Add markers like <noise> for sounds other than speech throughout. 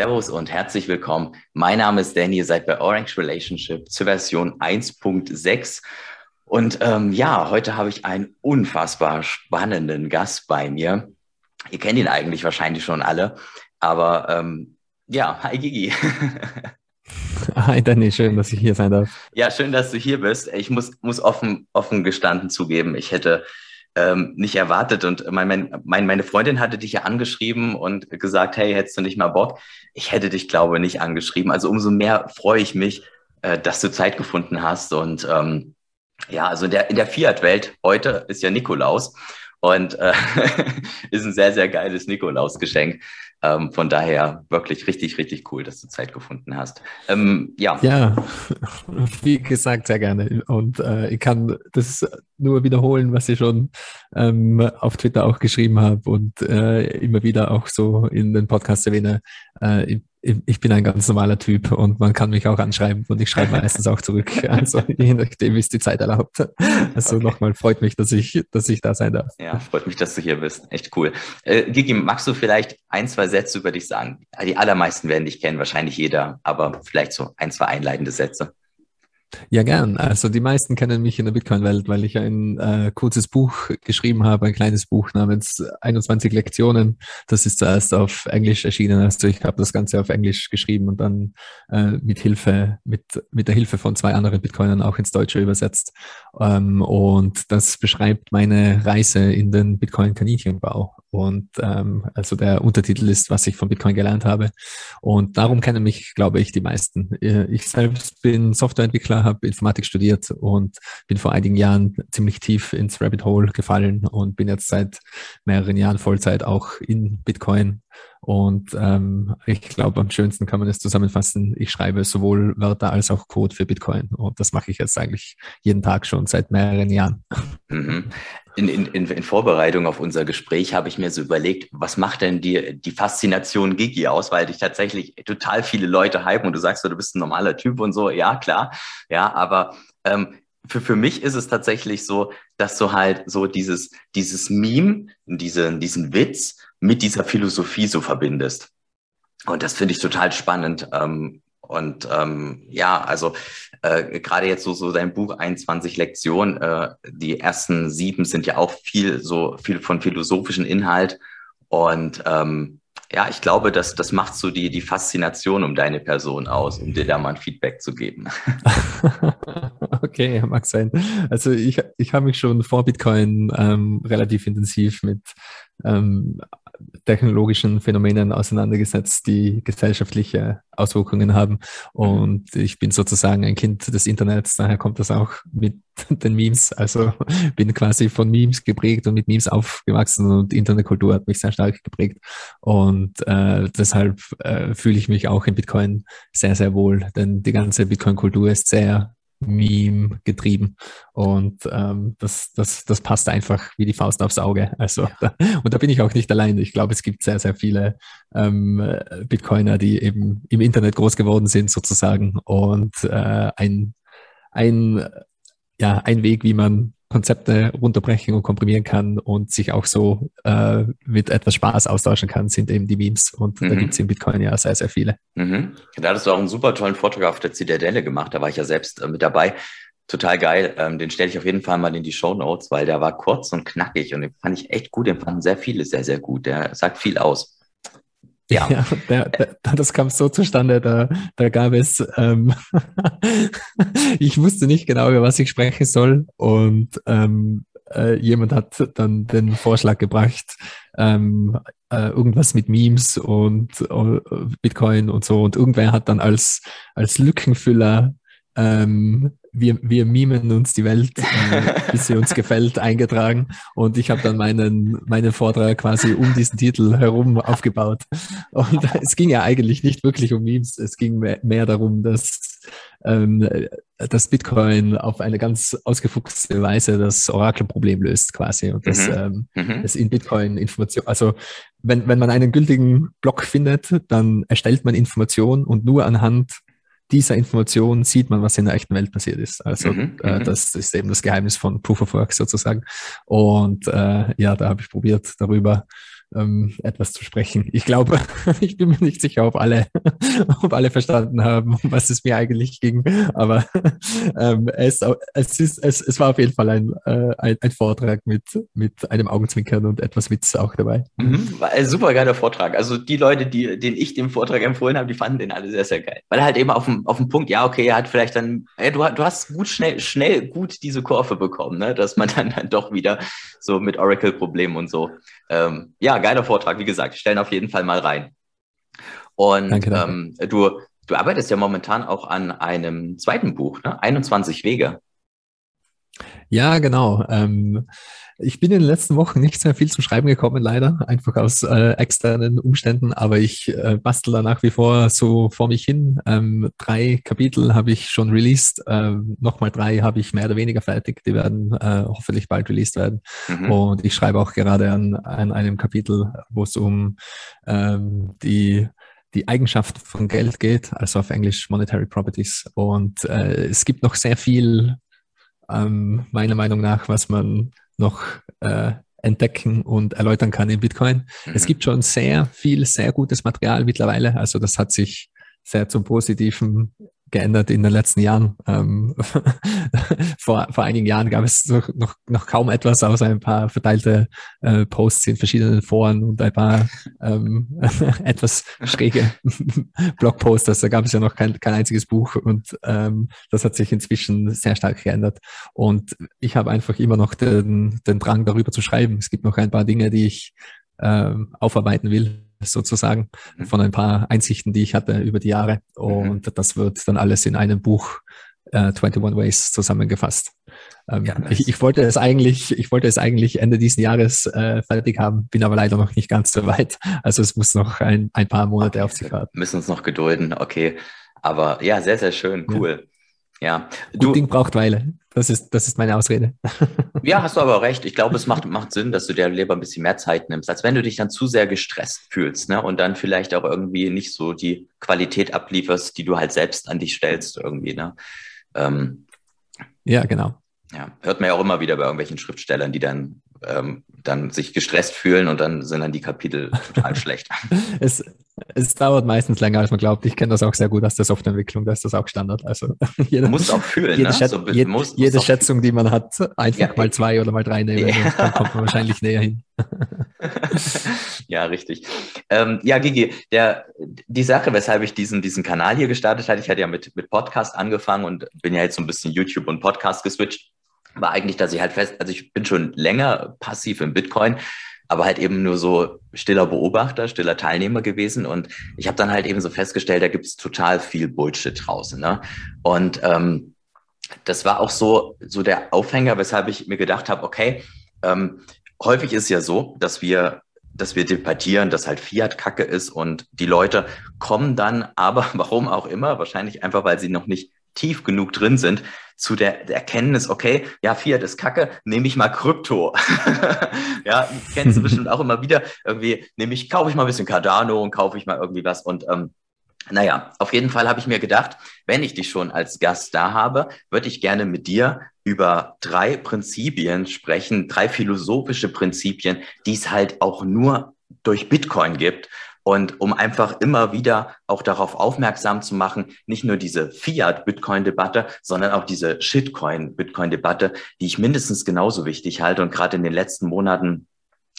Servus und herzlich willkommen. Mein Name ist Danny, ihr seid bei Orange Relationship zur Version 1.6. Und ähm, ja, heute habe ich einen unfassbar spannenden Gast bei mir. Ihr kennt ihn eigentlich wahrscheinlich schon alle, aber ähm, ja, hi Gigi. <laughs> Hi Danny, schön, dass ich hier sein darf. Ja, schön, dass du hier bist. Ich muss, muss offen, offen gestanden zugeben, ich hätte ähm, nicht erwartet. Und mein, mein, meine Freundin hatte dich ja angeschrieben und gesagt, hey, hättest du nicht mal Bock? Ich hätte dich, glaube ich, nicht angeschrieben. Also umso mehr freue ich mich, äh, dass du Zeit gefunden hast. Und ähm, ja, also in der, in der Fiat-Welt heute ist ja Nikolaus und äh, <laughs> ist ein sehr, sehr geiles Nikolausgeschenk. Ähm, von daher wirklich richtig, richtig cool, dass du Zeit gefunden hast. Ähm, ja. Ja, <laughs> wie gesagt, sehr gerne. Und äh, ich kann das nur wiederholen, was ich schon ähm, auf Twitter auch geschrieben habe und äh, immer wieder auch so in den Podcast erwähne. Äh, ich ich bin ein ganz normaler Typ und man kann mich auch anschreiben und ich schreibe meistens auch zurück. <laughs> Also je nachdem, wie es die Zeit erlaubt. Also okay. nochmal freut mich, dass ich, dass ich da sein darf. Ja, freut mich, dass du hier bist. Echt cool. Äh, Gigi, magst du vielleicht ein, zwei Sätze über dich sagen? Die allermeisten werden dich kennen, wahrscheinlich jeder, aber vielleicht so ein, zwei einleitende Sätze. Ja, gern. Also die meisten kennen mich in der Bitcoin-Welt, weil ich ein äh, kurzes Buch geschrieben habe, ein kleines Buch namens 21 Lektionen. Das ist zuerst auf Englisch erschienen. Also ich habe das Ganze auf Englisch geschrieben und dann äh, mit Hilfe, mit, mit der Hilfe von zwei anderen Bitcoinern auch ins Deutsche übersetzt. Ähm, und das beschreibt meine Reise in den Bitcoin-Kaninchenbau. Und ähm, also der Untertitel ist, was ich von Bitcoin gelernt habe. Und darum kennen mich, glaube ich, die meisten. Äh, ich selbst bin Softwareentwickler, habe Informatik studiert und bin vor einigen Jahren ziemlich tief ins Rabbit Hole gefallen und bin jetzt seit mehreren Jahren Vollzeit auch in Bitcoin und ähm, ich glaube, am schönsten kann man es zusammenfassen. Ich schreibe sowohl Wörter als auch Code für Bitcoin. Und das mache ich jetzt eigentlich jeden Tag schon seit mehreren Jahren. Mhm. In, in, in Vorbereitung auf unser Gespräch habe ich mir so überlegt, was macht denn dir die Faszination Gigi aus, weil dich tatsächlich total viele Leute hypen und du sagst, du bist ein normaler Typ und so. Ja, klar. Ja, aber ähm, für, für mich ist es tatsächlich so, dass du halt so dieses, dieses Meme, diese, diesen Witz mit dieser Philosophie so verbindest. Und das finde ich total spannend. Ähm, und ähm, ja, also äh, gerade jetzt so, so dein Buch 21 Lektionen, äh, die ersten sieben sind ja auch viel so viel von philosophischen Inhalt. Und ähm, ja, ich glaube, dass das macht so die, die Faszination um deine Person aus, um dir da mal ein Feedback zu geben. <laughs> okay, mag sein. Also ich, ich habe mich schon vor Bitcoin ähm, relativ intensiv mit ähm, technologischen Phänomenen auseinandergesetzt, die gesellschaftliche Auswirkungen haben. Und ich bin sozusagen ein Kind des Internets, daher kommt das auch mit <laughs> den Memes. Also bin quasi von Memes geprägt und mit Memes aufgewachsen und Internetkultur hat mich sehr stark geprägt. Und äh, deshalb äh, fühle ich mich auch in Bitcoin sehr, sehr wohl, denn die ganze Bitcoin-Kultur ist sehr Meme getrieben. Und ähm, das, das, das passt einfach wie die Faust aufs Auge. Also, ja. und da bin ich auch nicht allein. Ich glaube, es gibt sehr, sehr viele ähm, Bitcoiner, die eben im Internet groß geworden sind, sozusagen. Und äh, ein, ein, ja, ein Weg, wie man Konzepte runterbrechen und komprimieren kann und sich auch so äh, mit etwas Spaß austauschen kann, sind eben die Memes. Und mhm. da gibt es in Bitcoin ja sehr, sehr viele. Mhm. Da hattest du auch einen super tollen Vortrag auf der Zitadelle gemacht. Da war ich ja selbst äh, mit dabei. Total geil. Ähm, den stelle ich auf jeden Fall mal in die Show Notes, weil der war kurz und knackig und den fand ich echt gut. Den fanden sehr viele sehr, sehr gut. Der sagt viel aus. Ja, ja der, der, das kam so zustande, da, da gab es, ähm, <laughs> ich wusste nicht genau, über was ich sprechen soll und ähm, äh, jemand hat dann den Vorschlag gebracht, ähm, äh, irgendwas mit Memes und uh, Bitcoin und so und irgendwer hat dann als, als Lückenfüller ähm, wir, wir mimen uns die Welt, <laughs> äh, bis sie uns gefällt, eingetragen. Und ich habe dann meinen, meinen Vortrag quasi um diesen Titel herum aufgebaut. Und <laughs> es ging ja eigentlich nicht wirklich um Memes, es ging mehr, mehr darum, dass, ähm, dass Bitcoin auf eine ganz ausgefuchste Weise das Orakelproblem löst quasi. Und dass mhm. ähm, mhm. es in Bitcoin Information, also wenn, wenn man einen gültigen Block findet, dann erstellt man Information und nur anhand dieser Information sieht man, was in der echten Welt passiert ist. Also mhm, äh, mhm. das ist eben das Geheimnis von Proof of Work sozusagen. Und äh, ja, da habe ich probiert, darüber ähm, etwas zu sprechen. Ich glaube, <laughs> ich bin mir nicht sicher, ob alle, <laughs> ob alle verstanden haben, was es mir eigentlich ging. Aber <laughs> ähm, es, es, ist, es, es war auf jeden Fall ein, äh, ein, ein, Vortrag mit, mit einem Augenzwinkern und etwas Witz auch dabei. Mhm, war ein super geiler Vortrag. Also die Leute, die, denen ich den Vortrag empfohlen habe, die fanden den alle sehr, sehr geil. Weil er halt eben auf dem, auf dem Punkt, ja, okay, er hat vielleicht dann, ja, du, du hast gut, schnell, schnell gut diese Kurve bekommen, ne? dass man dann, dann doch wieder so mit Oracle-Problemen und so. Ähm, ja, geiler Vortrag, wie gesagt, stellen auf jeden Fall mal rein. Und danke, danke. Ähm, du, du arbeitest ja momentan auch an einem zweiten Buch, ne? 21 Wege. Ja, genau. Ähm, ich bin in den letzten Wochen nicht sehr viel zum Schreiben gekommen, leider, einfach aus äh, externen Umständen, aber ich äh, bastel da nach wie vor so vor mich hin. Ähm, drei Kapitel habe ich schon released, ähm, nochmal drei habe ich mehr oder weniger fertig, die werden äh, hoffentlich bald released werden. Mhm. Und ich schreibe auch gerade an, an einem Kapitel, wo es um ähm, die die Eigenschaft von Geld geht, also auf Englisch Monetary Properties. Und äh, es gibt noch sehr viel, ähm, meiner Meinung nach, was man noch äh, entdecken und erläutern kann in Bitcoin. Mhm. Es gibt schon sehr viel, sehr gutes Material mittlerweile. Also das hat sich sehr zum Positiven geändert in den letzten Jahren. Ähm, <laughs> vor, vor einigen Jahren gab es noch, noch, noch kaum etwas außer ein paar verteilte äh, Posts in verschiedenen Foren und ein paar ähm, <laughs> etwas schräge <laughs> Blogposts. Da gab es ja noch kein, kein einziges Buch und ähm, das hat sich inzwischen sehr stark geändert. Und ich habe einfach immer noch den, den Drang, darüber zu schreiben. Es gibt noch ein paar Dinge, die ich ähm, aufarbeiten will sozusagen mhm. von ein paar Einsichten, die ich hatte über die Jahre. Mhm. Und mhm. das wird dann alles in einem Buch äh, 21 Ways zusammengefasst. Ähm, ja, nice. ich, ich, wollte es eigentlich, ich wollte es eigentlich Ende dieses Jahres äh, fertig haben, bin aber leider noch nicht ganz so weit. Also es muss noch ein, ein paar Monate okay. auf sich warten. Müssen uns noch gedulden, okay. Aber ja, sehr, sehr schön, cool. Ja. Ja. Du, Ding braucht Weile. Das ist, das ist meine Ausrede. <laughs> Ja, hast du aber recht. Ich glaube, es macht, macht Sinn, dass du dir lieber ein bisschen mehr Zeit nimmst, als wenn du dich dann zu sehr gestresst fühlst, ne? Und dann vielleicht auch irgendwie nicht so die Qualität ablieferst, die du halt selbst an dich stellst, irgendwie, ne? Ähm, ja, genau. Ja, hört man ja auch immer wieder bei irgendwelchen Schriftstellern, die dann ähm, dann sich gestresst fühlen und dann sind dann die Kapitel total <laughs> schlecht. Es, es dauert meistens länger, als man glaubt. Ich kenne das auch sehr gut aus der Softwareentwicklung, da ist das auch Standard. Also <laughs> jede, muss auch fühlen. Jede, ne? Schät so, jede, muss, jede muss Schätzung, die man hat, einfach ja, mal zwei oder mal drei nehmen, ja. dann kommt man wahrscheinlich näher hin. <laughs> ja, richtig. Ähm, ja, Gigi, der, die Sache, weshalb ich diesen, diesen Kanal hier gestartet hatte, ich hatte ja mit, mit Podcast angefangen und bin ja jetzt so ein bisschen YouTube und Podcast geswitcht war eigentlich, dass ich halt fest, also ich bin schon länger passiv im Bitcoin, aber halt eben nur so stiller Beobachter, stiller Teilnehmer gewesen. Und ich habe dann halt eben so festgestellt, da gibt's total viel Bullshit draußen. Ne? Und ähm, das war auch so, so der Aufhänger, weshalb ich mir gedacht habe, okay, ähm, häufig ist ja so, dass wir dass wir debattieren, dass halt Fiat Kacke ist und die Leute kommen dann, aber <laughs> warum auch immer, wahrscheinlich einfach, weil sie noch nicht tief genug drin sind, zu der, Erkenntnis, okay, ja, Fiat ist kacke, nehme ich mal Krypto. <laughs> ja, kennst du bestimmt auch immer wieder. Irgendwie nehme ich, kaufe ich mal ein bisschen Cardano und kaufe ich mal irgendwie was. Und ähm, naja, auf jeden Fall habe ich mir gedacht, wenn ich dich schon als Gast da habe, würde ich gerne mit dir über drei Prinzipien sprechen, drei philosophische Prinzipien, die es halt auch nur durch Bitcoin gibt und um einfach immer wieder auch darauf aufmerksam zu machen, nicht nur diese Fiat-Bitcoin-Debatte, sondern auch diese Shitcoin-Bitcoin-Debatte, die ich mindestens genauso wichtig halte und gerade in den letzten Monaten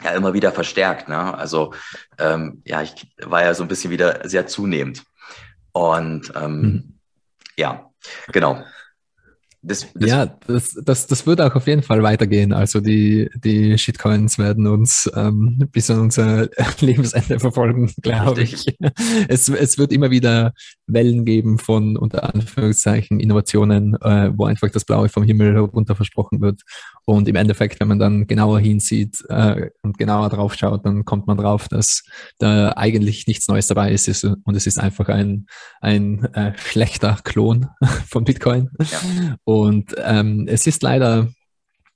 ja immer wieder verstärkt. Ne? Also ähm, ja, ich war ja so ein bisschen wieder sehr zunehmend. Und ähm, mhm. ja, genau. Das, das ja, das, das, das wird auch auf jeden Fall weitergehen. Also die, die Shitcoins werden uns ähm, bis an unser <laughs> Lebensende verfolgen, glaube ich. Es, es wird immer wieder Wellen geben von unter Anführungszeichen Innovationen, äh, wo einfach das Blaue vom Himmel runter versprochen wird. Und im Endeffekt, wenn man dann genauer hinsieht äh, und genauer drauf schaut, dann kommt man drauf, dass da eigentlich nichts Neues dabei ist, ist und es ist einfach ein, ein äh, schlechter Klon <laughs> von Bitcoin. Ja. Und ähm, es ist leider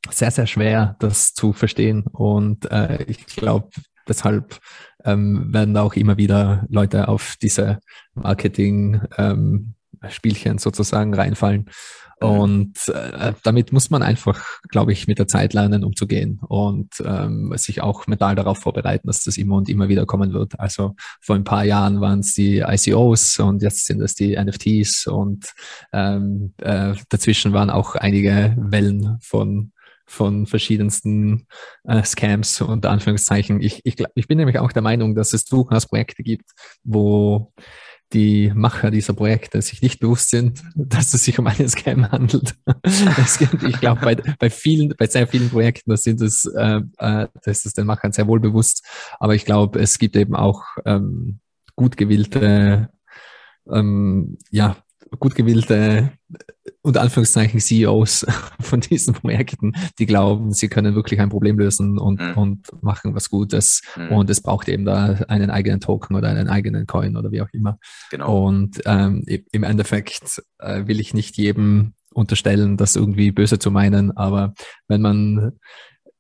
sehr, sehr schwer, das zu verstehen. Und äh, ich glaube, deshalb ähm, werden auch immer wieder Leute auf diese Marketing, ähm, Spielchen sozusagen reinfallen. Mhm. Und äh, damit muss man einfach, glaube ich, mit der Zeit lernen, umzugehen und ähm, sich auch mental darauf vorbereiten, dass das immer und immer wieder kommen wird. Also vor ein paar Jahren waren es die ICOs und jetzt sind es die NFTs und ähm, äh, dazwischen waren auch einige Wellen von von verschiedensten äh, Scams unter Anführungszeichen. Ich, ich, ich bin nämlich auch der Meinung, dass es durchaus Projekte gibt, wo die Macher dieser Projekte sich nicht bewusst sind, <laughs> dass es sich um einen Scam handelt. <laughs> Gibt, ich glaube, bei, bei vielen, bei sehr vielen Projekten, das sind es, äh, äh, das ist den Machern sehr wohl bewusst. Aber ich glaube, es gibt eben auch ähm, gut gewillte, ähm, ja, gut gewillte, unter Anführungszeichen CEOs <laughs> von diesen Projekten, die glauben, sie können wirklich ein Problem lösen und, mhm. und machen was Gutes. Mhm. Und es braucht eben da einen eigenen Token oder einen eigenen Coin oder wie auch immer. Genau. Und ähm, im Endeffekt äh, will ich nicht jedem unterstellen, das irgendwie böse zu meinen, aber wenn man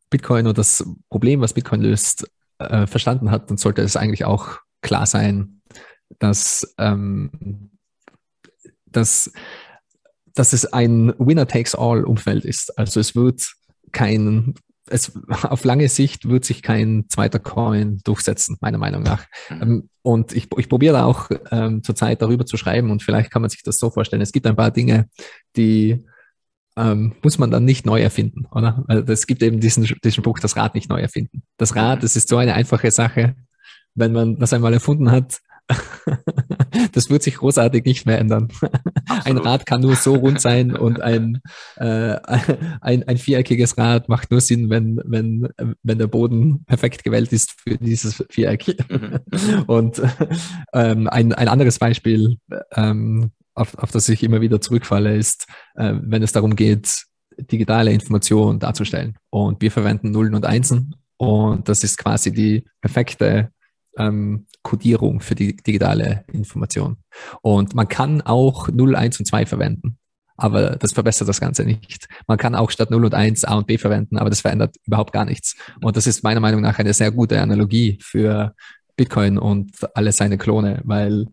Bitcoin und das Problem, was Bitcoin löst, äh, verstanden hat, dann sollte es eigentlich auch klar sein, dass ähm, dass, dass es ein Winner-Takes-all-Umfeld ist. Also es wird kein, es, <laughs> auf lange Sicht wird sich kein zweiter Coin durchsetzen, meiner Meinung nach. Mhm. Ähm, und ich, ich probiere auch ähm, zurzeit darüber zu schreiben und vielleicht kann man sich das so vorstellen. Es gibt ein paar Dinge, die ähm, muss man dann nicht neu erfinden, oder? Also es gibt eben diesen, diesen Spruch, das Rad nicht neu erfinden. Das Rad, mhm. das ist so eine einfache Sache. Wenn man das einmal erfunden hat, <laughs> das wird sich großartig nicht mehr ändern. Absolut. Ein Rad kann nur so rund sein und ein, äh, ein, ein viereckiges Rad macht nur Sinn, wenn, wenn, wenn der Boden perfekt gewählt ist für dieses Viereck. Mhm. Und ähm, ein, ein anderes Beispiel, ähm, auf, auf das ich immer wieder zurückfalle, ist, äh, wenn es darum geht, digitale Informationen darzustellen. Und wir verwenden Nullen und Einsen und das ist quasi die perfekte ähm, Codierung für die digitale Information. Und man kann auch 0, 1 und 2 verwenden, aber das verbessert das Ganze nicht. Man kann auch statt 0 und 1 A und B verwenden, aber das verändert überhaupt gar nichts. Und das ist meiner Meinung nach eine sehr gute Analogie für Bitcoin und alle seine Klone, weil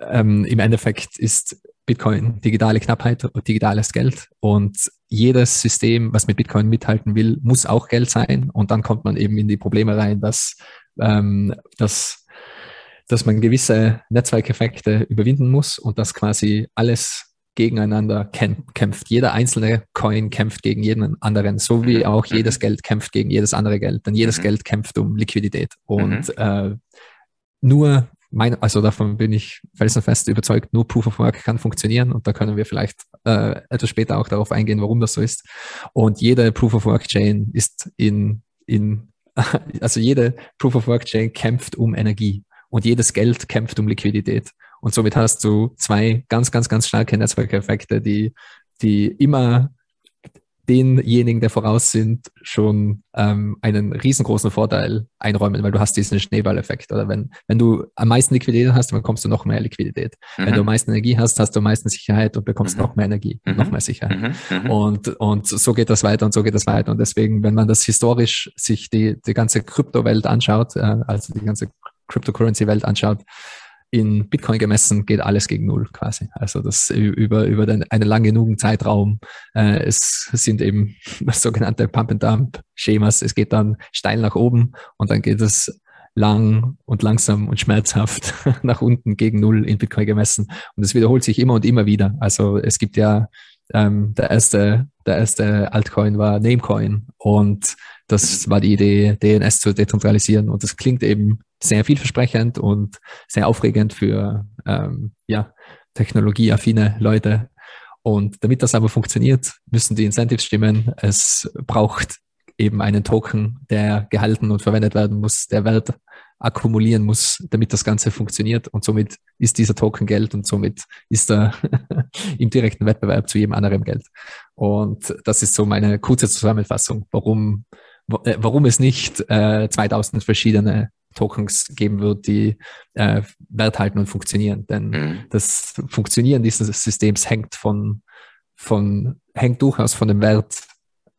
ähm, im Endeffekt ist Bitcoin digitale Knappheit und digitales Geld. Und jedes System, was mit Bitcoin mithalten will, muss auch Geld sein. Und dann kommt man eben in die Probleme rein, dass ähm, dass, dass man gewisse Netzwerkeffekte überwinden muss und dass quasi alles gegeneinander kämpft. Jeder einzelne Coin kämpft gegen jeden anderen, so wie mhm. auch jedes Geld kämpft gegen jedes andere Geld. Denn jedes mhm. Geld kämpft um Liquidität. Und mhm. äh, nur mein, also davon bin ich felsenfest überzeugt, nur Proof of Work kann funktionieren und da können wir vielleicht äh, etwas später auch darauf eingehen, warum das so ist. Und jede Proof of Work Chain ist in, in <laughs> also jede Proof of Work Chain kämpft um Energie und jedes Geld kämpft um Liquidität. Und somit hast du zwei ganz, ganz, ganz starke Netzwerkeffekte, die, die immer denjenigen, der voraus sind, schon ähm, einen riesengroßen Vorteil einräumen, weil du hast diesen Schneeballeffekt. Oder wenn, wenn du am meisten Liquidität hast, dann bekommst du noch mehr Liquidität. Mhm. Wenn du am meisten Energie hast, hast du am meisten Sicherheit und bekommst mhm. noch mehr Energie, mhm. noch mehr Sicherheit. Mhm. Mhm. Und, und so geht das weiter und so geht das weiter. Und deswegen, wenn man das historisch sich die, die ganze Kryptowelt anschaut, äh, also die ganze Cryptocurrency-Welt anschaut, in Bitcoin gemessen geht alles gegen Null quasi. Also das über, über den, einen lang genugen Zeitraum. Äh, es sind eben <laughs> sogenannte Pump-and-Dump-Schemas. Es geht dann steil nach oben und dann geht es lang und langsam und schmerzhaft <laughs> nach unten gegen Null in Bitcoin gemessen. Und es wiederholt sich immer und immer wieder. Also es gibt ja ähm, der erste, der erste Altcoin war Namecoin und das war die Idee, DNS zu dezentralisieren. Und das klingt eben sehr vielversprechend und sehr aufregend für ähm, ja, technologieaffine Leute. Und damit das aber funktioniert, müssen die Incentives stimmen. Es braucht eben einen Token, der gehalten und verwendet werden muss, der Wert akkumulieren muss, damit das Ganze funktioniert. Und somit ist dieser Token Geld und somit ist er <laughs> im direkten Wettbewerb zu jedem anderen Geld. Und das ist so meine kurze Zusammenfassung, warum, äh, warum es nicht äh, 2000 verschiedene Tokens geben wird, die äh, Wert halten und funktionieren. Denn mhm. das Funktionieren dieses Systems hängt von, von hängt durchaus von dem Wert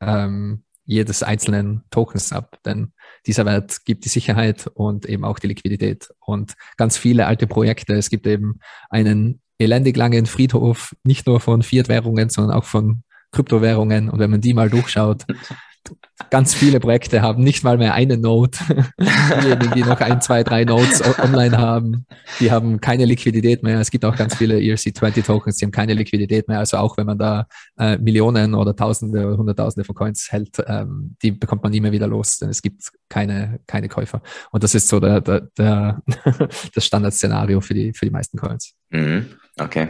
ähm, jedes einzelnen Tokens ab. Denn dieser Wert gibt die Sicherheit und eben auch die Liquidität. Und ganz viele alte Projekte, es gibt eben einen elendig langen Friedhof, nicht nur von Fiat-Währungen, sondern auch von Kryptowährungen. Und wenn man die mal durchschaut, <laughs> ganz viele Projekte haben nicht mal mehr eine Node. Diejenigen, die noch ein, zwei, drei Nodes online haben, die haben keine Liquidität mehr. Es gibt auch ganz viele ERC20-Tokens, die haben keine Liquidität mehr. Also auch wenn man da äh, Millionen oder Tausende oder Hunderttausende von Coins hält, ähm, die bekommt man nie mehr wieder los, denn es gibt keine, keine Käufer. Und das ist so der, der, der <laughs> das Standardszenario für die, für die meisten Coins. Mhm. Okay.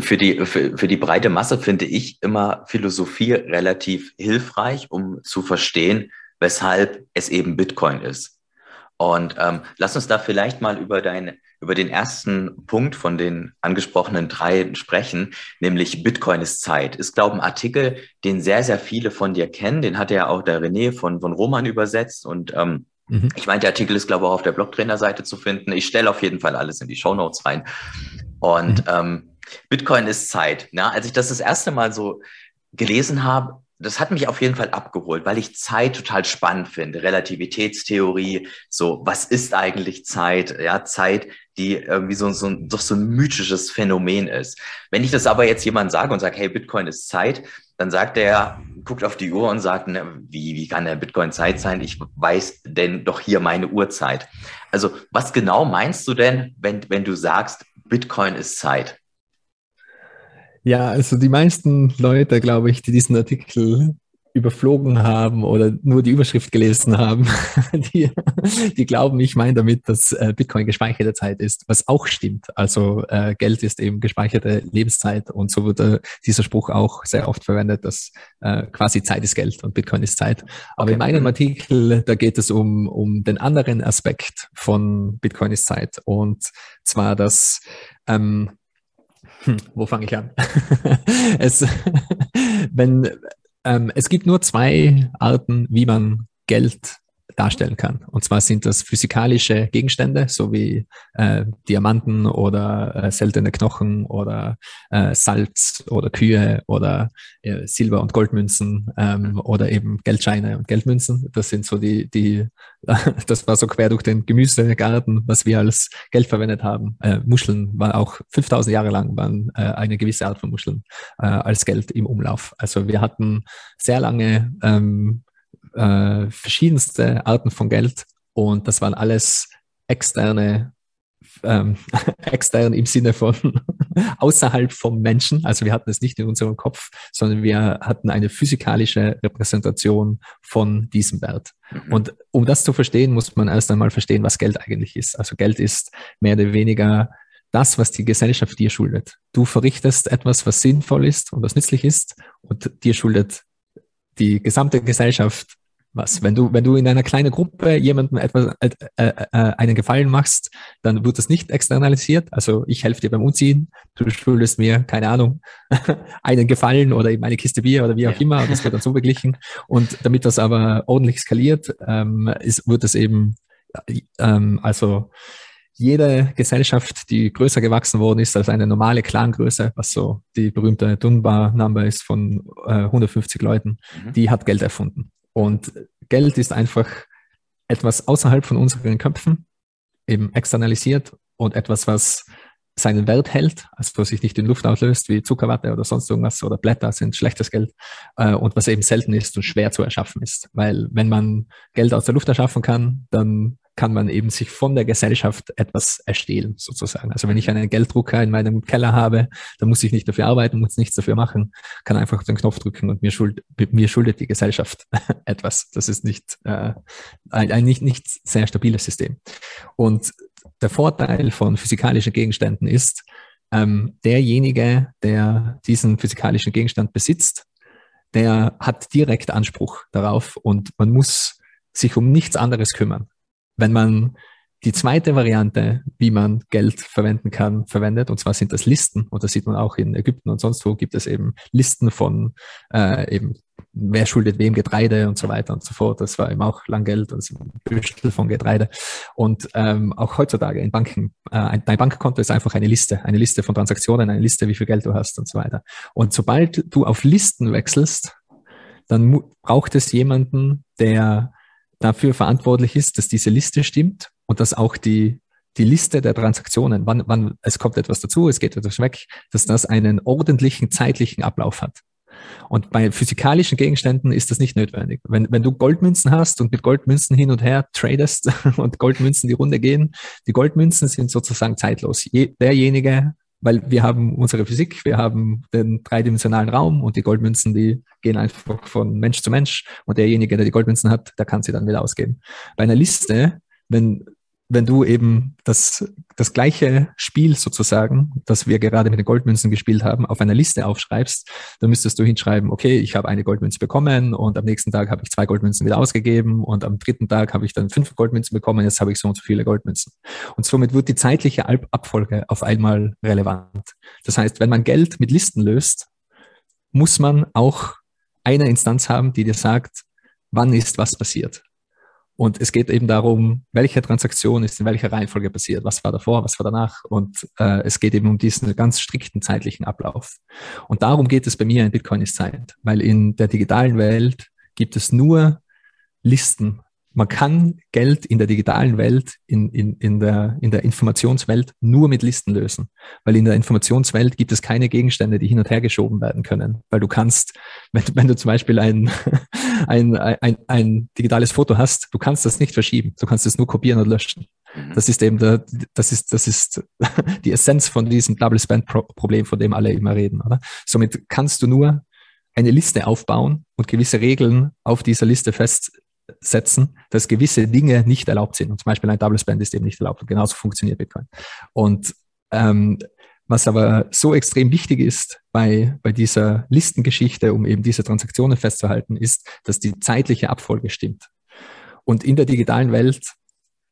Für die, für, für die breite Masse finde ich immer Philosophie relativ hilfreich, um zu verstehen, weshalb es eben Bitcoin ist. Und ähm, lass uns da vielleicht mal über, dein, über den ersten Punkt von den angesprochenen drei sprechen, nämlich Bitcoin ist Zeit. Ist, glaube ich, ein Artikel, den sehr, sehr viele von dir kennen. Den hat ja auch der René von, von Roman übersetzt. Und ähm, mhm. ich meine, der Artikel ist, glaube ich, auch auf der Blogtrainer-Seite zu finden. Ich stelle auf jeden Fall alles in die Show Notes rein. Und mhm. ähm, Bitcoin ist Zeit. Ja, als ich das das erste Mal so gelesen habe, das hat mich auf jeden Fall abgeholt, weil ich Zeit total spannend finde. Relativitätstheorie, so, was ist eigentlich Zeit? Ja, Zeit, die irgendwie so, so, doch so ein mythisches Phänomen ist. Wenn ich das aber jetzt jemand sage und sage, hey, Bitcoin ist Zeit, dann sagt er, guckt auf die Uhr und sagt, ne, wie, wie kann der Bitcoin Zeit sein? Ich weiß denn doch hier meine Uhrzeit. Also, was genau meinst du denn, wenn, wenn du sagst, Bitcoin ist Zeit? Ja, also die meisten Leute, glaube ich, die diesen Artikel überflogen haben oder nur die Überschrift gelesen haben, <laughs> die, die glauben, ich meine damit, dass äh, Bitcoin gespeicherte Zeit ist, was auch stimmt. Also äh, Geld ist eben gespeicherte Lebenszeit und so wird äh, dieser Spruch auch sehr oft verwendet, dass äh, quasi Zeit ist Geld und Bitcoin ist Zeit. Aber okay. in meinem Artikel, da geht es um, um den anderen Aspekt von Bitcoin ist Zeit und zwar, dass ähm, hm, wo fange ich an? <laughs> es, <laughs> wenn, ähm, es gibt nur zwei Arten, wie man Geld darstellen kann. Und zwar sind das physikalische Gegenstände, so wie äh, Diamanten oder äh, seltene Knochen oder äh, Salz oder Kühe oder äh, Silber- und Goldmünzen ähm, oder eben Geldscheine und Geldmünzen. Das sind so die, die <laughs> das war so quer durch den Gemüsegarten, was wir als Geld verwendet haben. Äh, Muscheln war auch 5000 Jahre lang waren äh, eine gewisse Art von Muscheln äh, als Geld im Umlauf. Also wir hatten sehr lange ähm, äh, verschiedenste Arten von Geld und das waren alles externe, ähm, <laughs> extern im Sinne von <laughs> außerhalb vom Menschen. Also wir hatten es nicht in unserem Kopf, sondern wir hatten eine physikalische Repräsentation von diesem Wert. Mhm. Und um das zu verstehen, muss man erst einmal verstehen, was Geld eigentlich ist. Also Geld ist mehr oder weniger das, was die Gesellschaft dir schuldet. Du verrichtest etwas, was sinnvoll ist und was nützlich ist und dir schuldet die gesamte Gesellschaft was. Wenn du, wenn du in einer kleinen Gruppe jemandem etwas, äh, äh, äh, einen Gefallen machst, dann wird das nicht externalisiert. Also ich helfe dir beim Umziehen, du schuldest mir, keine Ahnung, <laughs> einen Gefallen oder eben eine Kiste Bier oder wie auch ja. immer. Das wird dann so beglichen. Und damit das aber ordentlich skaliert, ähm, ist, wird es eben, ähm, also jede Gesellschaft, die größer gewachsen worden ist als eine normale Clangröße, was so die berühmte Dunbar-Number ist von äh, 150 Leuten, mhm. die hat Geld erfunden. Und Geld ist einfach etwas außerhalb von unseren Köpfen, eben externalisiert und etwas, was seinen Wert hält, also sich nicht in Luft auslöst wie Zuckerwatte oder sonst irgendwas oder Blätter sind schlechtes Geld äh, und was eben selten ist und schwer zu erschaffen ist. Weil wenn man Geld aus der Luft erschaffen kann, dann kann man eben sich von der Gesellschaft etwas erstehlen, sozusagen. Also wenn ich einen Gelddrucker in meinem Keller habe, dann muss ich nicht dafür arbeiten, muss nichts dafür machen, kann einfach den Knopf drücken und mir, schuld, mir schuldet die Gesellschaft <laughs> etwas. Das ist nicht äh, ein, ein nicht, nicht sehr stabiles System. Und der Vorteil von physikalischen Gegenständen ist, ähm, derjenige, der diesen physikalischen Gegenstand besitzt, der hat direkt Anspruch darauf und man muss sich um nichts anderes kümmern wenn man die zweite Variante, wie man Geld verwenden kann, verwendet. Und zwar sind das Listen. Und das sieht man auch in Ägypten und sonst wo gibt es eben Listen von äh, eben, wer schuldet wem Getreide und so weiter und so fort. Das war eben auch Langgeld und ein Büschel von Getreide. Und ähm, auch heutzutage in Banken, äh, dein Bankkonto ist einfach eine Liste, eine Liste von Transaktionen, eine Liste, wie viel Geld du hast und so weiter. Und sobald du auf Listen wechselst, dann braucht es jemanden, der dafür verantwortlich ist, dass diese Liste stimmt und dass auch die die Liste der Transaktionen, wann, wann es kommt etwas dazu, es geht etwas weg, dass das einen ordentlichen zeitlichen Ablauf hat. Und bei physikalischen Gegenständen ist das nicht notwendig. Wenn, wenn du Goldmünzen hast und mit Goldmünzen hin und her tradest <laughs> und Goldmünzen die Runde gehen, die Goldmünzen sind sozusagen zeitlos. Je, derjenige, weil wir haben unsere Physik, wir haben den dreidimensionalen Raum und die Goldmünzen, die gehen einfach von Mensch zu Mensch und derjenige, der die Goldmünzen hat, der kann sie dann wieder ausgeben. Bei einer Liste, wenn wenn du eben das, das gleiche Spiel sozusagen, das wir gerade mit den Goldmünzen gespielt haben, auf einer Liste aufschreibst, dann müsstest du hinschreiben, okay, ich habe eine Goldmünze bekommen und am nächsten Tag habe ich zwei Goldmünzen wieder ausgegeben und am dritten Tag habe ich dann fünf Goldmünzen bekommen, jetzt habe ich so und so viele Goldmünzen. Und somit wird die zeitliche Abfolge auf einmal relevant. Das heißt, wenn man Geld mit Listen löst, muss man auch eine Instanz haben, die dir sagt, wann ist was passiert. Und es geht eben darum, welche Transaktion ist in welcher Reihenfolge passiert, was war davor, was war danach. Und äh, es geht eben um diesen ganz strikten zeitlichen Ablauf. Und darum geht es bei mir in Bitcoin ist Zeit, weil in der digitalen Welt gibt es nur Listen man kann Geld in der digitalen Welt, in, in, in, der, in der Informationswelt nur mit Listen lösen. Weil in der Informationswelt gibt es keine Gegenstände, die hin und her geschoben werden können. Weil du kannst, <laughs> wenn, wenn du zum Beispiel ein, <laughs> ein, ein, ein digitales Foto hast, du kannst das nicht verschieben. Du kannst es nur kopieren und löschen. Mhm. Das ist eben der, das ist, das ist <laughs> die Essenz von diesem Double Spend Problem, von dem alle immer reden, oder? Somit kannst du nur eine Liste aufbauen und gewisse Regeln auf dieser Liste fest, setzen, dass gewisse Dinge nicht erlaubt sind. Und zum Beispiel ein Double Spend ist eben nicht erlaubt. Und genauso funktioniert Bitcoin. Und ähm, was aber so extrem wichtig ist bei, bei dieser Listengeschichte, um eben diese Transaktionen festzuhalten, ist, dass die zeitliche Abfolge stimmt. Und in der digitalen Welt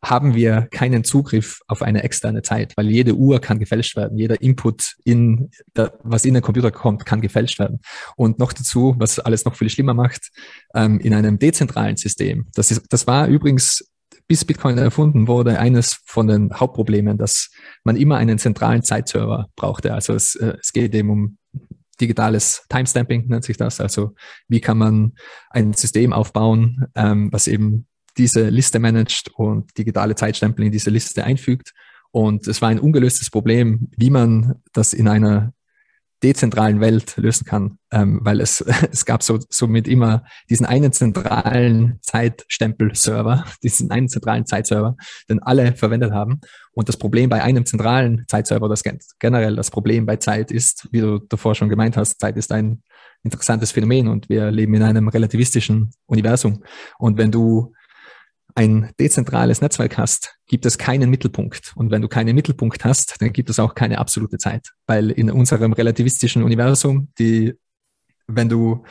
haben wir keinen Zugriff auf eine externe Zeit, weil jede Uhr kann gefälscht werden, jeder Input in der, was in den Computer kommt, kann gefälscht werden. Und noch dazu, was alles noch viel schlimmer macht, ähm, in einem dezentralen System. Das ist, das war übrigens bis Bitcoin erfunden wurde, eines von den Hauptproblemen, dass man immer einen zentralen Zeitserver brauchte. Also es, äh, es geht eben um digitales Timestamping nennt sich das. Also wie kann man ein System aufbauen, ähm, was eben diese Liste managt und digitale Zeitstempel in diese Liste einfügt. Und es war ein ungelöstes Problem, wie man das in einer dezentralen Welt lösen kann, ähm, weil es, <laughs> es gab so, somit immer diesen einen zentralen Zeitstempel-Server, <laughs> diesen einen zentralen Zeitserver, den alle verwendet haben. Und das Problem bei einem zentralen Zeitserver, das generell das Problem bei Zeit ist, wie du davor schon gemeint hast, Zeit ist ein interessantes Phänomen und wir leben in einem relativistischen Universum. Und wenn du ein dezentrales Netzwerk hast, gibt es keinen Mittelpunkt. Und wenn du keinen Mittelpunkt hast, dann gibt es auch keine absolute Zeit. Weil in unserem relativistischen Universum, die, wenn du,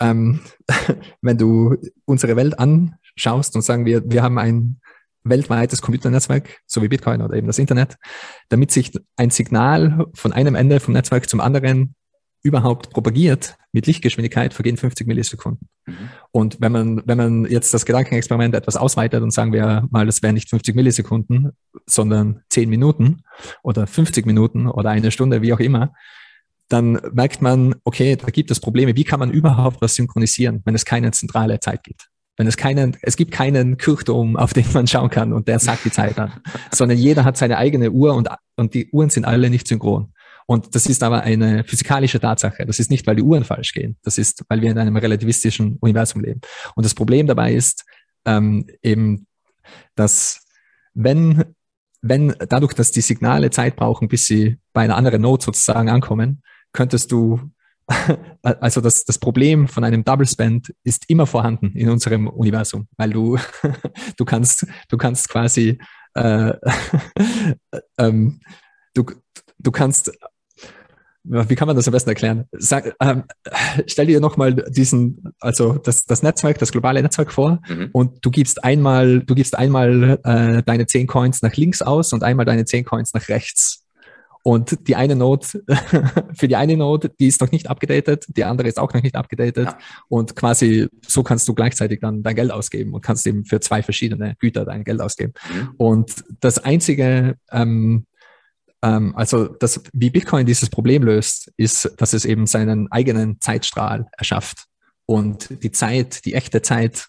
ähm, <laughs> wenn du unsere Welt anschaust und sagen wir, wir haben ein weltweites Computernetzwerk, so wie Bitcoin oder eben das Internet, damit sich ein Signal von einem Ende vom Netzwerk zum anderen überhaupt propagiert mit Lichtgeschwindigkeit, vergehen 50 Millisekunden. Mhm. Und wenn man, wenn man jetzt das Gedankenexperiment etwas ausweitet und sagen wir mal, das wären nicht 50 Millisekunden, sondern 10 Minuten oder 50 Minuten oder eine Stunde, wie auch immer, dann merkt man, okay, da gibt es Probleme. Wie kann man überhaupt was synchronisieren, wenn es keine zentrale Zeit gibt? Wenn es keinen, es gibt keinen Kirchturm, auf den man schauen kann und der sagt die Zeit an, sondern jeder hat seine eigene Uhr und, und die Uhren sind alle nicht synchron. Und das ist aber eine physikalische Tatsache. Das ist nicht, weil die Uhren falsch gehen. Das ist, weil wir in einem relativistischen Universum leben. Und das Problem dabei ist ähm, eben, dass wenn, wenn dadurch, dass die Signale Zeit brauchen, bis sie bei einer anderen Node sozusagen ankommen, könntest du <laughs> also das, das Problem von einem Double Spend ist immer vorhanden in unserem Universum, weil du, <laughs> du kannst, du kannst quasi, äh, <laughs> ähm, du, du kannst wie kann man das am besten erklären? Sag, ähm, stell dir nochmal diesen, also das, das Netzwerk, das globale Netzwerk vor mhm. und du gibst einmal, du gibst einmal äh, deine 10 Coins nach links aus und einmal deine 10 Coins nach rechts. Und die eine Node, <laughs> für die eine Node, die ist noch nicht abgedatet, die andere ist auch noch nicht abgedatet. Ja. Und quasi so kannst du gleichzeitig dann dein Geld ausgeben und kannst eben für zwei verschiedene Güter dein Geld ausgeben. Mhm. Und das einzige, ähm, ähm, also das, wie Bitcoin dieses Problem löst, ist, dass es eben seinen eigenen Zeitstrahl erschafft und die Zeit, die echte Zeit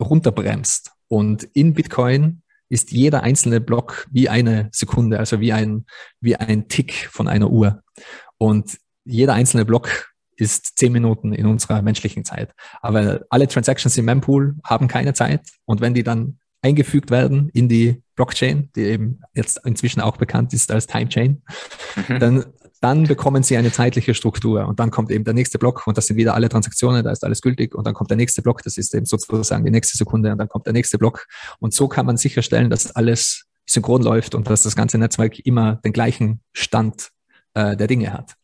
runterbremst. Und in Bitcoin ist jeder einzelne Block wie eine Sekunde, also wie ein, wie ein Tick von einer Uhr. Und jeder einzelne Block ist zehn Minuten in unserer menschlichen Zeit. Aber alle Transactions im Mempool haben keine Zeit. Und wenn die dann eingefügt werden in die Blockchain, die eben jetzt inzwischen auch bekannt ist als Time Chain, mhm. dann, dann bekommen sie eine zeitliche Struktur und dann kommt eben der nächste Block und das sind wieder alle Transaktionen, da ist alles gültig und dann kommt der nächste Block, das ist eben sozusagen die nächste Sekunde und dann kommt der nächste Block und so kann man sicherstellen, dass alles synchron läuft und dass das ganze Netzwerk immer den gleichen Stand äh, der Dinge hat.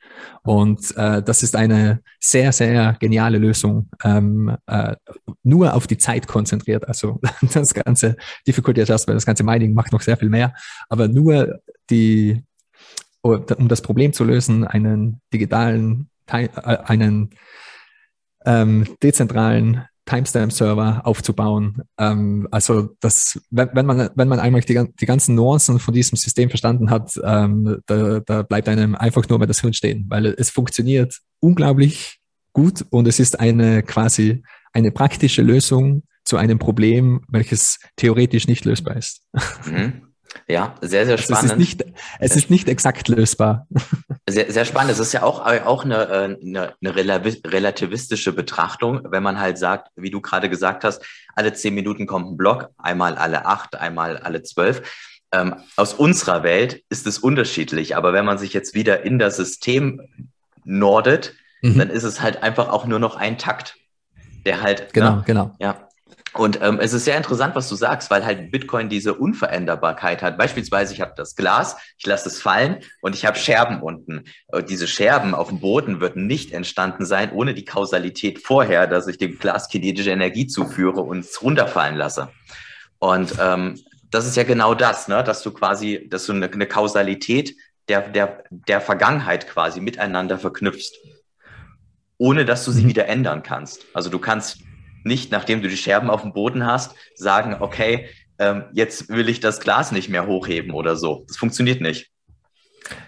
Und äh, das ist eine sehr, sehr geniale Lösung, ähm, äh, nur auf die Zeit konzentriert. Also <laughs> das ganze Difficulty Adjustment, das ganze Mining macht noch sehr viel mehr, aber nur die, um das Problem zu lösen, einen digitalen, äh, einen ähm, dezentralen Timestamp-Server aufzubauen. Ähm, also das, wenn, wenn, man, wenn man einmal die, die ganzen Nuancen von diesem System verstanden hat, ähm, da, da bleibt einem einfach nur mehr das Hirn stehen, weil es funktioniert unglaublich gut und es ist eine quasi eine praktische Lösung zu einem Problem, welches theoretisch nicht lösbar ist. Mhm. Ja, sehr, sehr spannend. Es, ist nicht, es ist nicht exakt lösbar. Sehr, sehr spannend. Es ist ja auch, auch eine, äh, eine, eine relativistische Betrachtung, wenn man halt sagt, wie du gerade gesagt hast, alle zehn Minuten kommt ein Block, einmal alle acht, einmal alle zwölf. Ähm, aus unserer Welt ist es unterschiedlich, aber wenn man sich jetzt wieder in das System nordet, mhm. dann ist es halt einfach auch nur noch ein Takt, der halt. Genau, ne, genau. Ja, und ähm, es ist sehr interessant, was du sagst, weil halt Bitcoin diese Unveränderbarkeit hat. Beispielsweise, ich habe das Glas, ich lasse es fallen und ich habe Scherben unten. Und diese Scherben auf dem Boden würden nicht entstanden sein ohne die Kausalität vorher, dass ich dem Glas kinetische Energie zuführe und es runterfallen lasse. Und ähm, das ist ja genau das, ne? dass du quasi, dass du eine, eine Kausalität der, der, der Vergangenheit quasi miteinander verknüpfst, ohne dass du sie mhm. wieder ändern kannst. Also du kannst nicht, nachdem du die Scherben auf dem Boden hast, sagen, okay, ähm, jetzt will ich das Glas nicht mehr hochheben oder so. Das funktioniert nicht.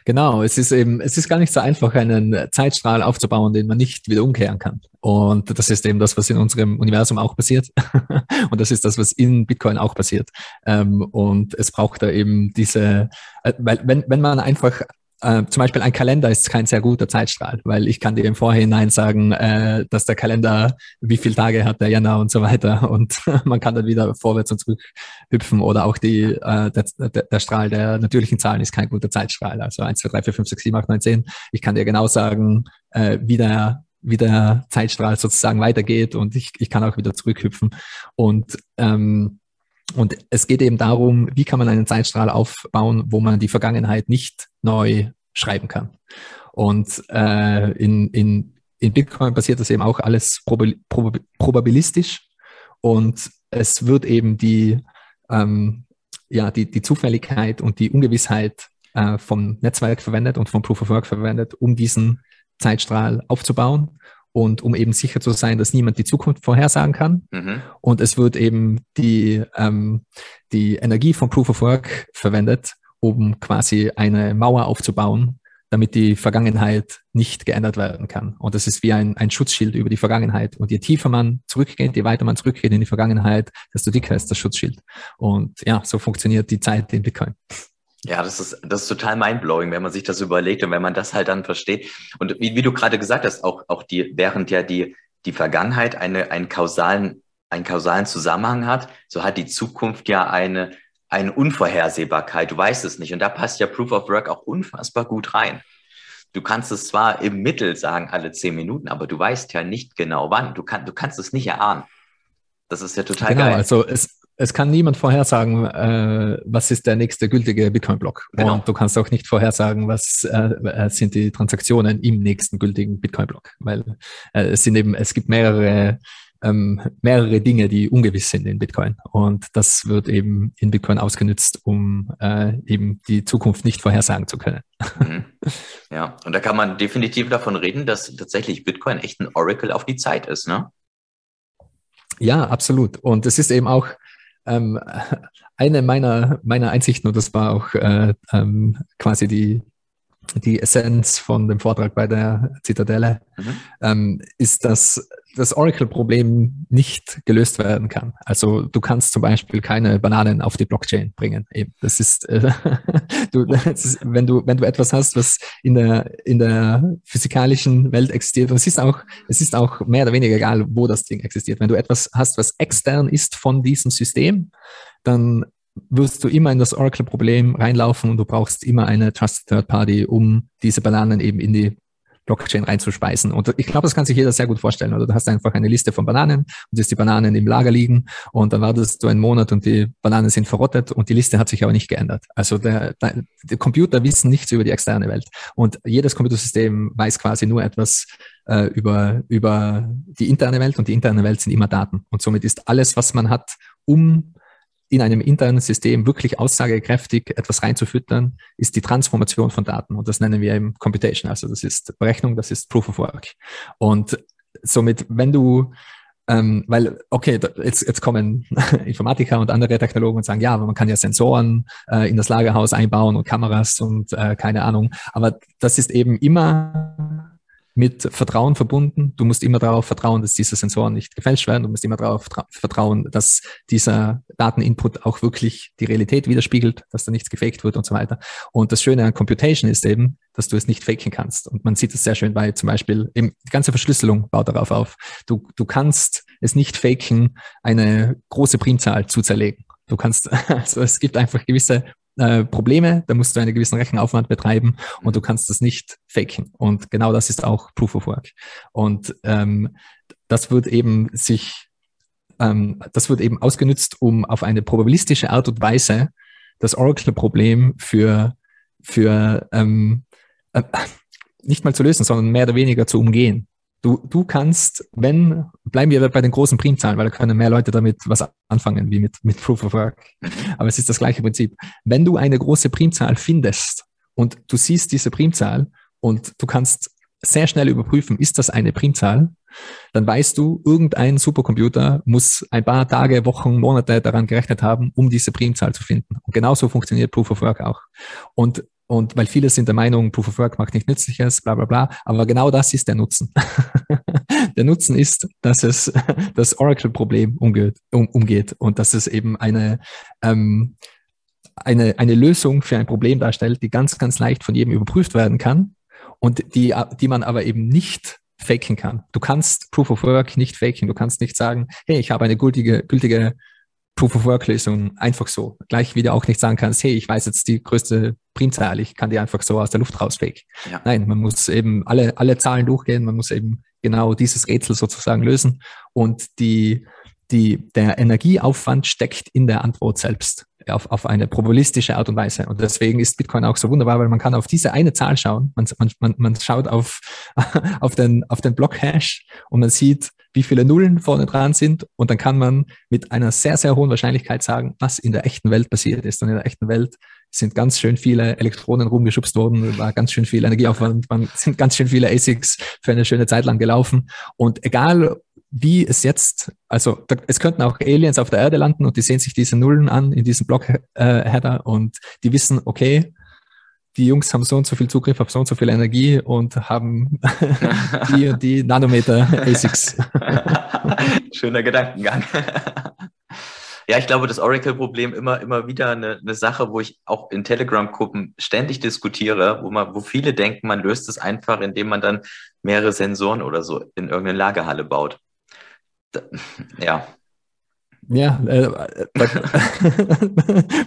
Genau, es ist eben, es ist gar nicht so einfach, einen Zeitstrahl aufzubauen, den man nicht wieder umkehren kann. Und das ist eben das, was in unserem Universum auch passiert. <laughs> und das ist das, was in Bitcoin auch passiert. Ähm, und es braucht da eben diese, äh, weil wenn, wenn man einfach äh, zum Beispiel ein Kalender ist kein sehr guter Zeitstrahl, weil ich kann dir im Vorhinein sagen, äh, dass der Kalender, wie viele Tage hat der Jänner und so weiter <laughs> und <laughs> man kann dann wieder vorwärts und zurück hüpfen oder auch die, äh, der, der, der Strahl der natürlichen Zahlen ist kein guter Zeitstrahl, also 1, 2, 3, 4, 5, 6, 7, 8, 9, 10. Ich kann dir genau sagen, äh, wie der wie der Zeitstrahl sozusagen weitergeht und ich, ich kann auch wieder zurückhüpfen. Und ähm, und es geht eben darum, wie kann man einen Zeitstrahl aufbauen, wo man die Vergangenheit nicht neu schreiben kann. Und äh, in, in, in Bitcoin passiert das eben auch alles prob prob probabilistisch und es wird eben die, ähm, ja, die, die Zufälligkeit und die Ungewissheit äh, vom Netzwerk verwendet und vom Proof of Work verwendet, um diesen Zeitstrahl aufzubauen und um eben sicher zu sein, dass niemand die Zukunft vorhersagen kann. Mhm. Und es wird eben die, ähm, die Energie von Proof of Work verwendet, um quasi eine Mauer aufzubauen, damit die Vergangenheit nicht geändert werden kann. Und das ist wie ein, ein Schutzschild über die Vergangenheit. Und je tiefer man zurückgeht, je weiter man zurückgeht in die Vergangenheit, desto dicker ist das Schutzschild. Und ja, so funktioniert die Zeit in Bitcoin. Ja, das ist, das ist total mindblowing, wenn man sich das überlegt und wenn man das halt dann versteht. Und wie, wie du gerade gesagt hast, auch, auch die, während ja die, die Vergangenheit eine, einen kausalen, einen kausalen Zusammenhang hat, so hat die Zukunft ja eine, eine Unvorhersehbarkeit. Du weißt es nicht. Und da passt ja Proof of Work auch unfassbar gut rein. Du kannst es zwar im Mittel sagen, alle zehn Minuten, aber du weißt ja nicht genau wann. Du, kann, du kannst es nicht erahnen. Das ist ja total genau, geil. Also es, es kann niemand vorhersagen, äh, was ist der nächste gültige Bitcoin-Block. Genau. Und du kannst auch nicht vorhersagen, was äh, äh sind die Transaktionen im nächsten gültigen Bitcoin-Block. Weil äh, es sind eben, es gibt mehrere, ähm, mehrere Dinge, die ungewiss sind in Bitcoin. Und das wird eben in Bitcoin ausgenutzt, um äh, eben die Zukunft nicht vorhersagen zu können. Mhm. Ja, und da kann man definitiv davon reden, dass tatsächlich Bitcoin echt ein Oracle auf die Zeit ist, ne? Ja, absolut. Und es ist eben auch, ähm, eine meiner, meiner Einsichten, und das war auch äh, ähm, quasi die, die Essenz von dem Vortrag bei der Zitadelle, mhm. ähm, ist, dass das Oracle-Problem nicht gelöst werden kann. Also du kannst zum Beispiel keine Bananen auf die Blockchain bringen. Das ist, äh, <laughs> du, das ist, wenn du wenn du etwas hast, was in der in der physikalischen Welt existiert, und es ist auch es ist auch mehr oder weniger egal, wo das Ding existiert. Wenn du etwas hast, was extern ist von diesem System, dann wirst du immer in das Oracle-Problem reinlaufen und du brauchst immer eine Trusted Third Party, um diese Bananen eben in die Blockchain reinzuspeisen. Und ich glaube, das kann sich jeder sehr gut vorstellen. Oder du hast einfach eine Liste von Bananen und jetzt die Bananen im Lager liegen und dann wartest du einen Monat und die Bananen sind verrottet und die Liste hat sich aber nicht geändert. Also der, der, die Computer wissen nichts über die externe Welt. Und jedes Computersystem weiß quasi nur etwas äh, über, über die interne Welt und die interne Welt sind immer Daten. Und somit ist alles, was man hat, um in einem internen System wirklich aussagekräftig etwas reinzufüttern, ist die Transformation von Daten. Und das nennen wir eben Computation. Also das ist Berechnung, das ist Proof of Work. Und somit, wenn du ähm, weil, okay, jetzt, jetzt kommen <laughs> Informatiker und andere Technologen und sagen, ja, aber man kann ja Sensoren äh, in das Lagerhaus einbauen und Kameras und äh, keine Ahnung. Aber das ist eben immer mit Vertrauen verbunden. Du musst immer darauf vertrauen, dass diese Sensoren nicht gefälscht werden. Du musst immer darauf vertrauen, dass dieser Dateninput auch wirklich die Realität widerspiegelt, dass da nichts gefaked wird und so weiter. Und das Schöne an Computation ist eben, dass du es nicht faken kannst. Und man sieht es sehr schön bei zum Beispiel, eben die ganze Verschlüsselung baut darauf auf. Du, du kannst es nicht faken, eine große Primzahl zu zerlegen. Du kannst, <laughs> also es gibt einfach gewisse äh, Probleme, da musst du einen gewissen Rechenaufwand betreiben und du kannst das nicht faken. Und genau das ist auch Proof of Work. Und ähm, das wird eben sich, ähm, das wird eben ausgenutzt, um auf eine probabilistische Art und Weise das Oracle-Problem für, für ähm, äh, nicht mal zu lösen, sondern mehr oder weniger zu umgehen. Du, du kannst, wenn, bleiben wir bei den großen Primzahlen, weil da können mehr Leute damit was anfangen, wie mit, mit Proof of Work. Aber es ist das gleiche Prinzip. Wenn du eine große Primzahl findest und du siehst diese Primzahl und du kannst sehr schnell überprüfen, ist das eine Primzahl, dann weißt du, irgendein Supercomputer muss ein paar Tage, Wochen, Monate daran gerechnet haben, um diese Primzahl zu finden. Und genauso funktioniert Proof of Work auch. Und und weil viele sind der Meinung, Proof of Work macht nicht Nützliches, bla bla bla. Aber genau das ist der Nutzen. <laughs> der Nutzen ist, dass es <laughs> das Oracle-Problem umgeht, um, umgeht und dass es eben eine, ähm, eine, eine Lösung für ein Problem darstellt, die ganz, ganz leicht von jedem überprüft werden kann und die, die man aber eben nicht faken kann. Du kannst Proof of Work nicht faken. Du kannst nicht sagen, hey, ich habe eine gültige, gültige Proof-of-Work-Lösung einfach so. Gleich wie du auch nicht sagen kannst, hey, ich weiß jetzt die größte Primzahl, ich kann die einfach so aus der Luft raus fake. Ja. Nein, man muss eben alle, alle Zahlen durchgehen, man muss eben genau dieses Rätsel sozusagen lösen und die, die, der Energieaufwand steckt in der Antwort selbst auf, auf eine probabilistische Art und Weise. Und deswegen ist Bitcoin auch so wunderbar, weil man kann auf diese eine Zahl schauen. Man, man, man schaut auf, <laughs> auf den, auf den Block-Hash und man sieht, wie viele Nullen vorne dran sind. Und dann kann man mit einer sehr, sehr hohen Wahrscheinlichkeit sagen, was in der echten Welt passiert ist. Und in der echten Welt sind ganz schön viele Elektronen rumgeschubst worden, war ganz schön viel Energieaufwand, man sind ganz schön viele ASICs für eine schöne Zeit lang gelaufen. Und egal, wie es jetzt, also es könnten auch Aliens auf der Erde landen und die sehen sich diese Nullen an in diesem Block-Header äh, und die wissen, okay, die Jungs haben so und so viel Zugriff auf so und so viel Energie und haben <laughs> die und die Nanometer ASICs. <laughs> Schöner Gedankengang. Ja, ich glaube, das Oracle-Problem immer, immer wieder eine, eine Sache, wo ich auch in Telegram-Gruppen ständig diskutiere, wo man, wo viele denken, man löst es einfach, indem man dann mehrere Sensoren oder so in irgendeine Lagerhalle baut. Da, ja, ja, äh, man,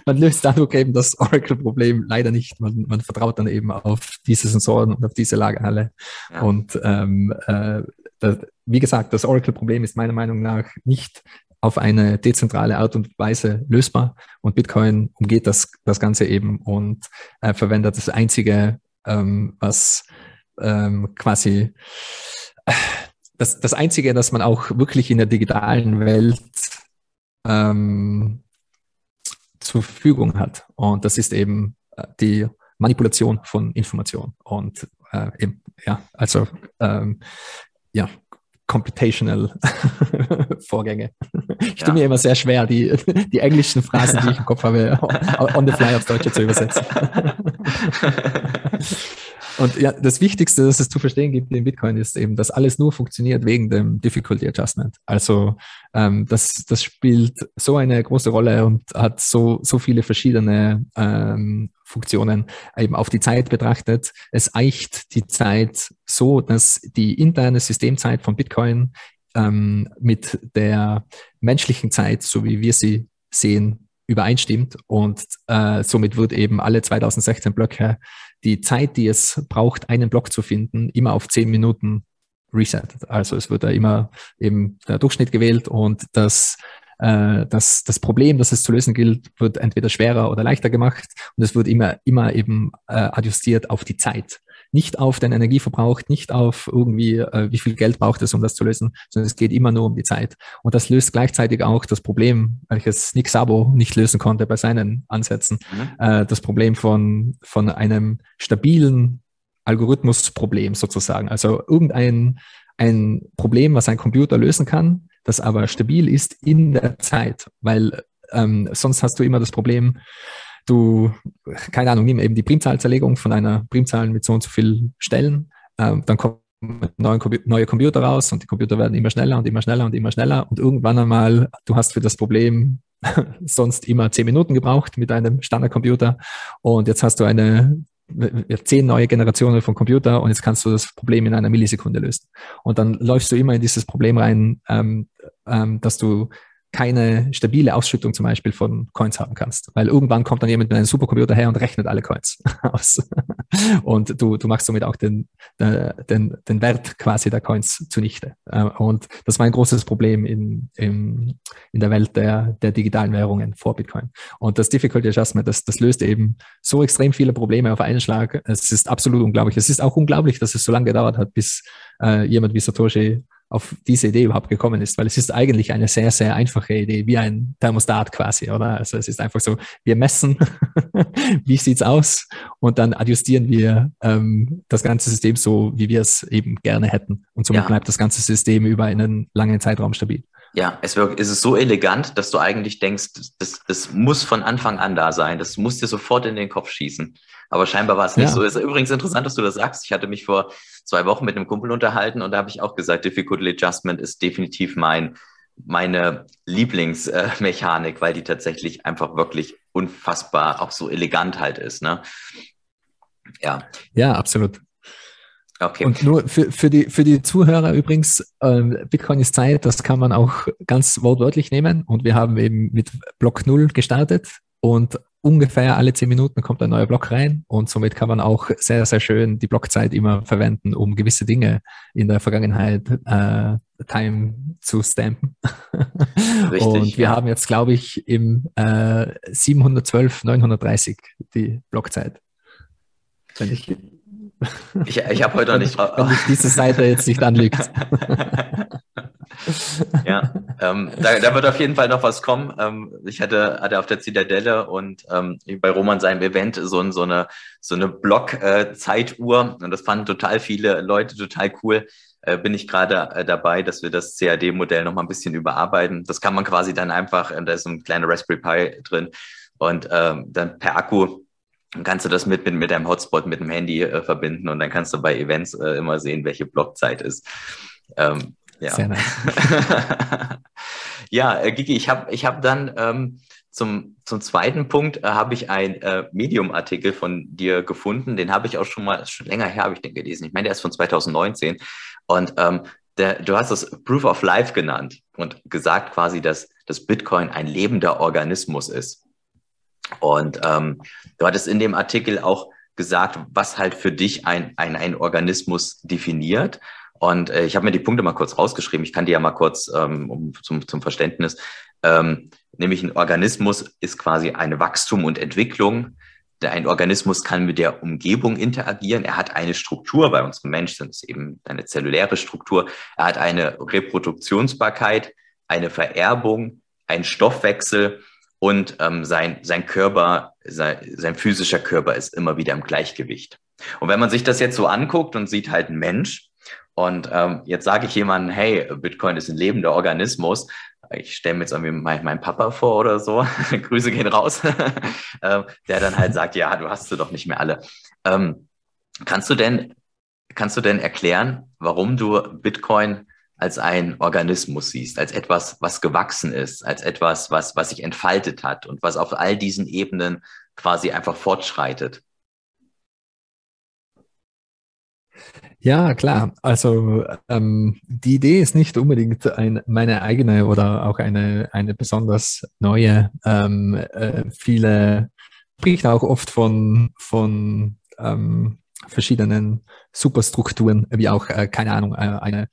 <laughs> man, löst dadurch eben das Oracle-Problem leider nicht. Man, man, vertraut dann eben auf diese Sensoren und auf diese Lagerhalle. Ja. Und ähm, äh, das, wie gesagt, das Oracle-Problem ist meiner Meinung nach nicht auf eine dezentrale Art und Weise lösbar. Und Bitcoin umgeht das, das Ganze eben und äh, verwendet das einzige, ähm, was ähm, quasi das, das einzige, das man auch wirklich in der digitalen Welt ähm, zur Verfügung hat. Und das ist eben äh, die Manipulation von Information. Und äh, eben, ja, also ähm, ja, computational <laughs> Vorgänge. <laughs> Ich ja. tue mir immer sehr schwer, die, <laughs> die englischen Phrasen, die ich im Kopf habe, <laughs> on the fly aufs Deutsche zu übersetzen. Und ja, das Wichtigste, das es zu verstehen gibt in Bitcoin, ist eben, dass alles nur funktioniert wegen dem Difficulty Adjustment. Also ähm, das, das spielt so eine große Rolle und hat so, so viele verschiedene ähm, Funktionen eben auf die Zeit betrachtet. Es eicht die Zeit so, dass die interne Systemzeit von Bitcoin ähm, mit der menschlichen Zeit, so wie wir sie sehen, übereinstimmt. Und äh, somit wird eben alle 2016 Blöcke die Zeit, die es braucht, einen Block zu finden, immer auf zehn Minuten resettet. Also es wird da immer eben der Durchschnitt gewählt und das äh, das, das Problem, das es zu lösen gilt, wird entweder schwerer oder leichter gemacht. Und es wird immer, immer eben äh, adjustiert auf die Zeit nicht auf den Energieverbrauch, nicht auf irgendwie, äh, wie viel Geld braucht es, um das zu lösen, sondern es geht immer nur um die Zeit. Und das löst gleichzeitig auch das Problem, welches Nick Sabo nicht lösen konnte bei seinen Ansätzen, mhm. äh, das Problem von, von einem stabilen Algorithmusproblem sozusagen. Also irgendein ein Problem, was ein Computer lösen kann, das aber stabil ist in der Zeit, weil ähm, sonst hast du immer das Problem, du, keine Ahnung, nimm eben die Primzahlzerlegung von einer Primzahl mit so und so vielen Stellen, ähm, dann kommen neue, neue Computer raus und die Computer werden immer schneller und immer schneller und immer schneller. Und irgendwann einmal, du hast für das Problem <laughs> sonst immer zehn Minuten gebraucht mit einem Standardcomputer. Und jetzt hast du eine zehn neue Generationen von Computer und jetzt kannst du das Problem in einer Millisekunde lösen. Und dann läufst du immer in dieses Problem rein, ähm, ähm, dass du keine stabile Ausschüttung zum Beispiel von Coins haben kannst. Weil irgendwann kommt dann jemand mit einem Supercomputer her und rechnet alle Coins <laughs> aus. und du, du machst somit auch den, den, den Wert quasi der Coins zunichte. Äh, und das war ein großes Problem in, in, in der Welt der, der digitalen Währungen vor Bitcoin. Und das Difficulty Adjustment, das, das löst eben so extrem viele Probleme auf einen Schlag. Es ist absolut unglaublich. Es ist auch unglaublich, dass es so lange gedauert hat, bis äh, jemand wie Satoshi auf diese Idee überhaupt gekommen ist, weil es ist eigentlich eine sehr, sehr einfache Idee, wie ein Thermostat quasi, oder? Also es ist einfach so, wir messen, <laughs> wie sieht's aus und dann adjustieren wir ähm, das ganze System so, wie wir es eben gerne hätten. Und somit ja. bleibt das ganze System über einen langen Zeitraum stabil. Ja, es, ist so elegant, dass du eigentlich denkst, das, das muss von Anfang an da sein. Das muss dir sofort in den Kopf schießen. Aber scheinbar war es nicht ja. so. Es ist übrigens interessant, dass du das sagst. Ich hatte mich vor zwei Wochen mit einem Kumpel unterhalten und da habe ich auch gesagt, Difficulty Adjustment ist definitiv mein, meine Lieblingsmechanik, weil die tatsächlich einfach wirklich unfassbar auch so elegant halt ist. Ne? Ja. Ja, absolut. Okay. Und nur für, für, die, für die Zuhörer übrigens, ähm, Bitcoin ist Zeit, das kann man auch ganz wortwörtlich nehmen. Und wir haben eben mit Block 0 gestartet und ungefähr alle zehn Minuten kommt ein neuer Block rein und somit kann man auch sehr, sehr schön die Blockzeit immer verwenden, um gewisse Dinge in der Vergangenheit äh, Time zu stampen. <laughs> Richtig, und wir ja. haben jetzt, glaube ich, im äh, 712, 930 die Blockzeit. Wenn ich ich, ich habe heute noch nicht drauf. Wenn dich diese Seite jetzt nicht anlügt. ja, ähm, da, da, wird auf jeden Fall noch was kommen. Ähm, ich hatte, hatte auf der Zitadelle und ähm, bei Roman seinem Event so, so eine, so eine Block-Zeituhr äh, und das fanden total viele Leute total cool. Äh, bin ich gerade äh, dabei, dass wir das CAD-Modell noch mal ein bisschen überarbeiten. Das kann man quasi dann einfach, äh, da ist so ein kleiner Raspberry Pi drin und ähm, dann per Akku dann kannst du das mit, mit, mit deinem Hotspot, mit dem Handy äh, verbinden und dann kannst du bei Events äh, immer sehen, welche Blockzeit ist. Ähm, ja. Sehr nice. <laughs> ja, äh, Gigi, ich habe ich hab dann ähm, zum, zum zweiten Punkt äh, habe ich einen äh, Medium-Artikel von dir gefunden. Den habe ich auch schon mal, schon länger her habe ich den gelesen. Ich meine, der ist von 2019. Und ähm, der, du hast das Proof of Life genannt und gesagt quasi, dass, dass Bitcoin ein lebender Organismus ist. Und ähm, du hattest in dem Artikel auch gesagt, was halt für dich ein, ein, ein Organismus definiert. Und äh, ich habe mir die Punkte mal kurz rausgeschrieben. Ich kann die ja mal kurz ähm, um, zum, zum Verständnis. Ähm, nämlich ein Organismus ist quasi eine Wachstum und Entwicklung. Ein Organismus kann mit der Umgebung interagieren. Er hat eine Struktur. Bei uns Menschen ist eben eine zelluläre Struktur. Er hat eine Reproduktionsbarkeit, eine Vererbung, einen Stoffwechsel und ähm, sein, sein Körper, sein, sein physischer Körper ist immer wieder im Gleichgewicht. Und wenn man sich das jetzt so anguckt und sieht halt ein Mensch und ähm, jetzt sage ich jemandem, hey, Bitcoin ist ein lebender Organismus, ich stelle mir jetzt irgendwie meinen mein Papa vor oder so, <laughs> Grüße gehen raus, <laughs> ähm, der dann halt sagt, ja, du hast sie doch nicht mehr alle. Ähm, Kannst du denn, kannst du denn erklären, warum du Bitcoin als ein Organismus siehst, als etwas, was gewachsen ist, als etwas, was, was sich entfaltet hat und was auf all diesen Ebenen quasi einfach fortschreitet? Ja, klar. Also ähm, die Idee ist nicht unbedingt ein, meine eigene oder auch eine, eine besonders neue. Ähm, äh, viele spricht auch oft von, von ähm, verschiedenen Superstrukturen, wie auch, äh, keine Ahnung, äh, eine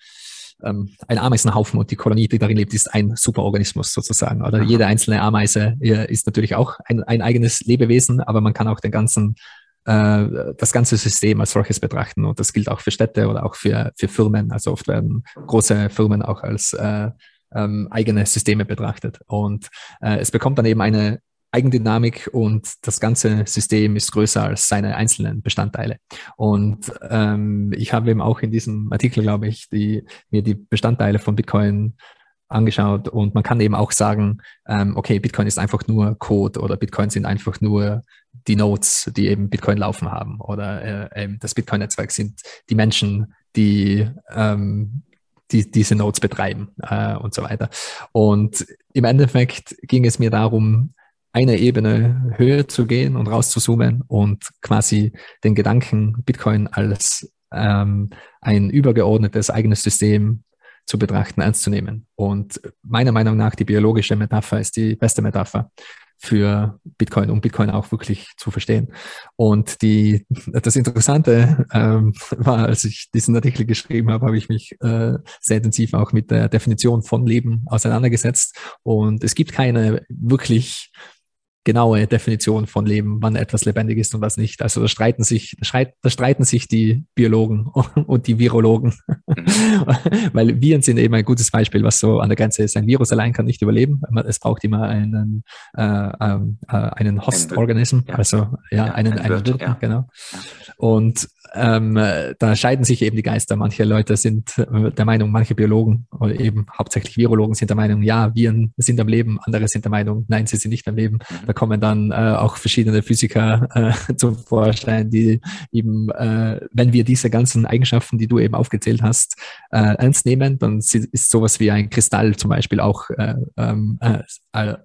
ähm, ein Ameisenhaufen und die Kolonie, die darin lebt, ist ein Superorganismus sozusagen. Oder jede einzelne Ameise ist natürlich auch ein, ein eigenes Lebewesen, aber man kann auch den ganzen äh, das ganze System als solches betrachten. Und das gilt auch für Städte oder auch für, für Firmen. Also oft werden große Firmen auch als äh, ähm, eigene Systeme betrachtet. Und äh, es bekommt dann eben eine Eigendynamik und das ganze System ist größer als seine einzelnen Bestandteile. Und ähm, ich habe eben auch in diesem Artikel, glaube ich, die, mir die Bestandteile von Bitcoin angeschaut und man kann eben auch sagen, ähm, okay, Bitcoin ist einfach nur Code oder Bitcoin sind einfach nur die Nodes, die eben Bitcoin laufen haben oder äh, das Bitcoin-Netzwerk sind die Menschen, die ähm, die diese Nodes betreiben äh, und so weiter. Und im Endeffekt ging es mir darum, eine Ebene höher zu gehen und rauszuzoomen und quasi den Gedanken Bitcoin als ähm, ein übergeordnetes eigenes System zu betrachten, ernst zu nehmen. Und meiner Meinung nach die biologische Metapher ist die beste Metapher für Bitcoin, um Bitcoin auch wirklich zu verstehen. Und die, das Interessante ähm, war, als ich diesen Artikel geschrieben habe, habe ich mich äh, sehr intensiv auch mit der Definition von Leben auseinandergesetzt. Und es gibt keine wirklich genaue Definition von Leben, wann etwas lebendig ist und was nicht. Also da streiten sich, da streiten sich die Biologen <laughs> und die Virologen, mhm. <laughs> weil Viren sind eben ein gutes Beispiel, was so an der Grenze ist. Ein Virus allein kann nicht überleben. Es braucht immer einen, äh, ähm, äh, einen Host-Organism, also ja, ja einen, ein einen Wirt, ja. genau. Und ähm, da scheiden sich eben die Geister. Manche Leute sind äh, der Meinung, manche Biologen oder eben hauptsächlich Virologen sind der Meinung, ja, Viren sind am Leben. Andere sind der Meinung, nein, sie sind nicht am Leben. Da kommen dann äh, auch verschiedene Physiker äh, <laughs> zum Vorschein, die eben, äh, wenn wir diese ganzen Eigenschaften, die du eben aufgezählt hast, äh, ernst nehmen, dann ist sowas wie ein Kristall zum Beispiel auch äh, ähm, äh, äh,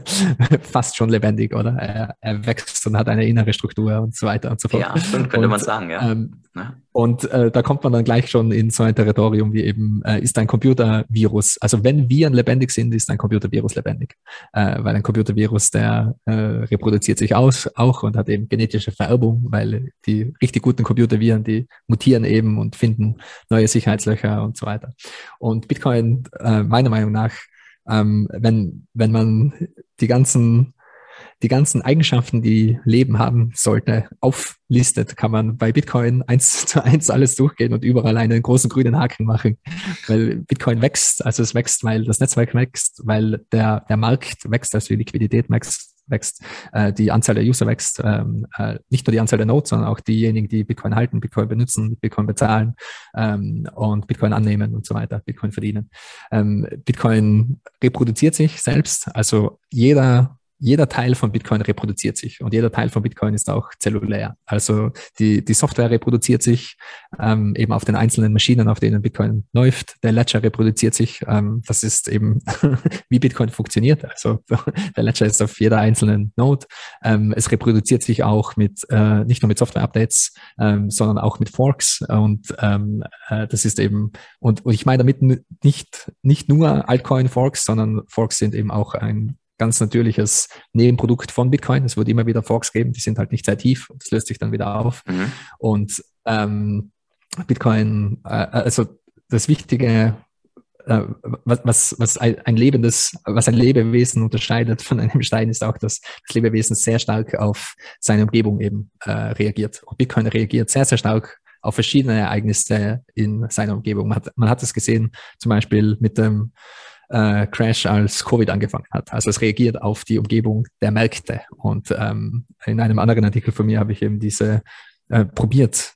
<laughs> fast schon lebendig, oder? Er, er, wächst und hat eine innere Struktur und so weiter und so fort. Ja, stimmt, könnte und, man sagen, ja. Ähm, ja. Und äh, da kommt man dann gleich schon in so ein Territorium wie eben, äh, ist ein Computervirus. Also wenn Viren lebendig sind, ist ein Computervirus lebendig. Äh, weil ein Computervirus, der äh, reproduziert sich aus, auch und hat eben genetische Vererbung, weil die richtig guten Computerviren, die mutieren eben und finden neue Sicherheitslöcher und so weiter. Und Bitcoin, äh, meiner Meinung nach, ähm, wenn, wenn man die ganzen die ganzen Eigenschaften, die Leben haben sollte, auflistet, kann man bei Bitcoin eins zu eins alles durchgehen und überall einen großen grünen Haken machen. Weil Bitcoin wächst, also es wächst, weil das Netzwerk wächst, weil der, der Markt wächst, also die Liquidität wächst, wächst, äh, die Anzahl der User wächst, ähm, äh, nicht nur die Anzahl der Nodes, sondern auch diejenigen, die Bitcoin halten, Bitcoin benutzen, Bitcoin bezahlen ähm, und Bitcoin annehmen und so weiter, Bitcoin verdienen. Ähm, Bitcoin reproduziert sich selbst, also jeder jeder Teil von Bitcoin reproduziert sich und jeder Teil von Bitcoin ist auch zellulär. Also die, die Software reproduziert sich ähm, eben auf den einzelnen Maschinen, auf denen Bitcoin läuft. Der Ledger reproduziert sich. Ähm, das ist eben, <laughs> wie Bitcoin funktioniert. Also <laughs> der Ledger ist auf jeder einzelnen Node. Ähm, es reproduziert sich auch mit, äh, nicht nur mit Software-Updates, ähm, sondern auch mit Forks. Und ähm, äh, das ist eben, und, und ich meine damit nicht, nicht nur Altcoin-Forks, sondern Forks sind eben auch ein ganz natürliches Nebenprodukt von Bitcoin. Es wird immer wieder Forks geben, die sind halt nicht sehr tief und das löst sich dann wieder auf. Mhm. Und ähm, Bitcoin, äh, also das Wichtige, äh, was, was, was ein lebendes, was ein Lebewesen unterscheidet von einem Stein, ist auch, dass das Lebewesen sehr stark auf seine Umgebung eben äh, reagiert. Und Bitcoin reagiert sehr, sehr stark auf verschiedene Ereignisse in seiner Umgebung. Man hat, man hat es gesehen, zum Beispiel mit dem äh, Crash, als Covid angefangen hat. Also es reagiert auf die Umgebung der Märkte. Und ähm, in einem anderen Artikel von mir habe ich eben diese äh, probiert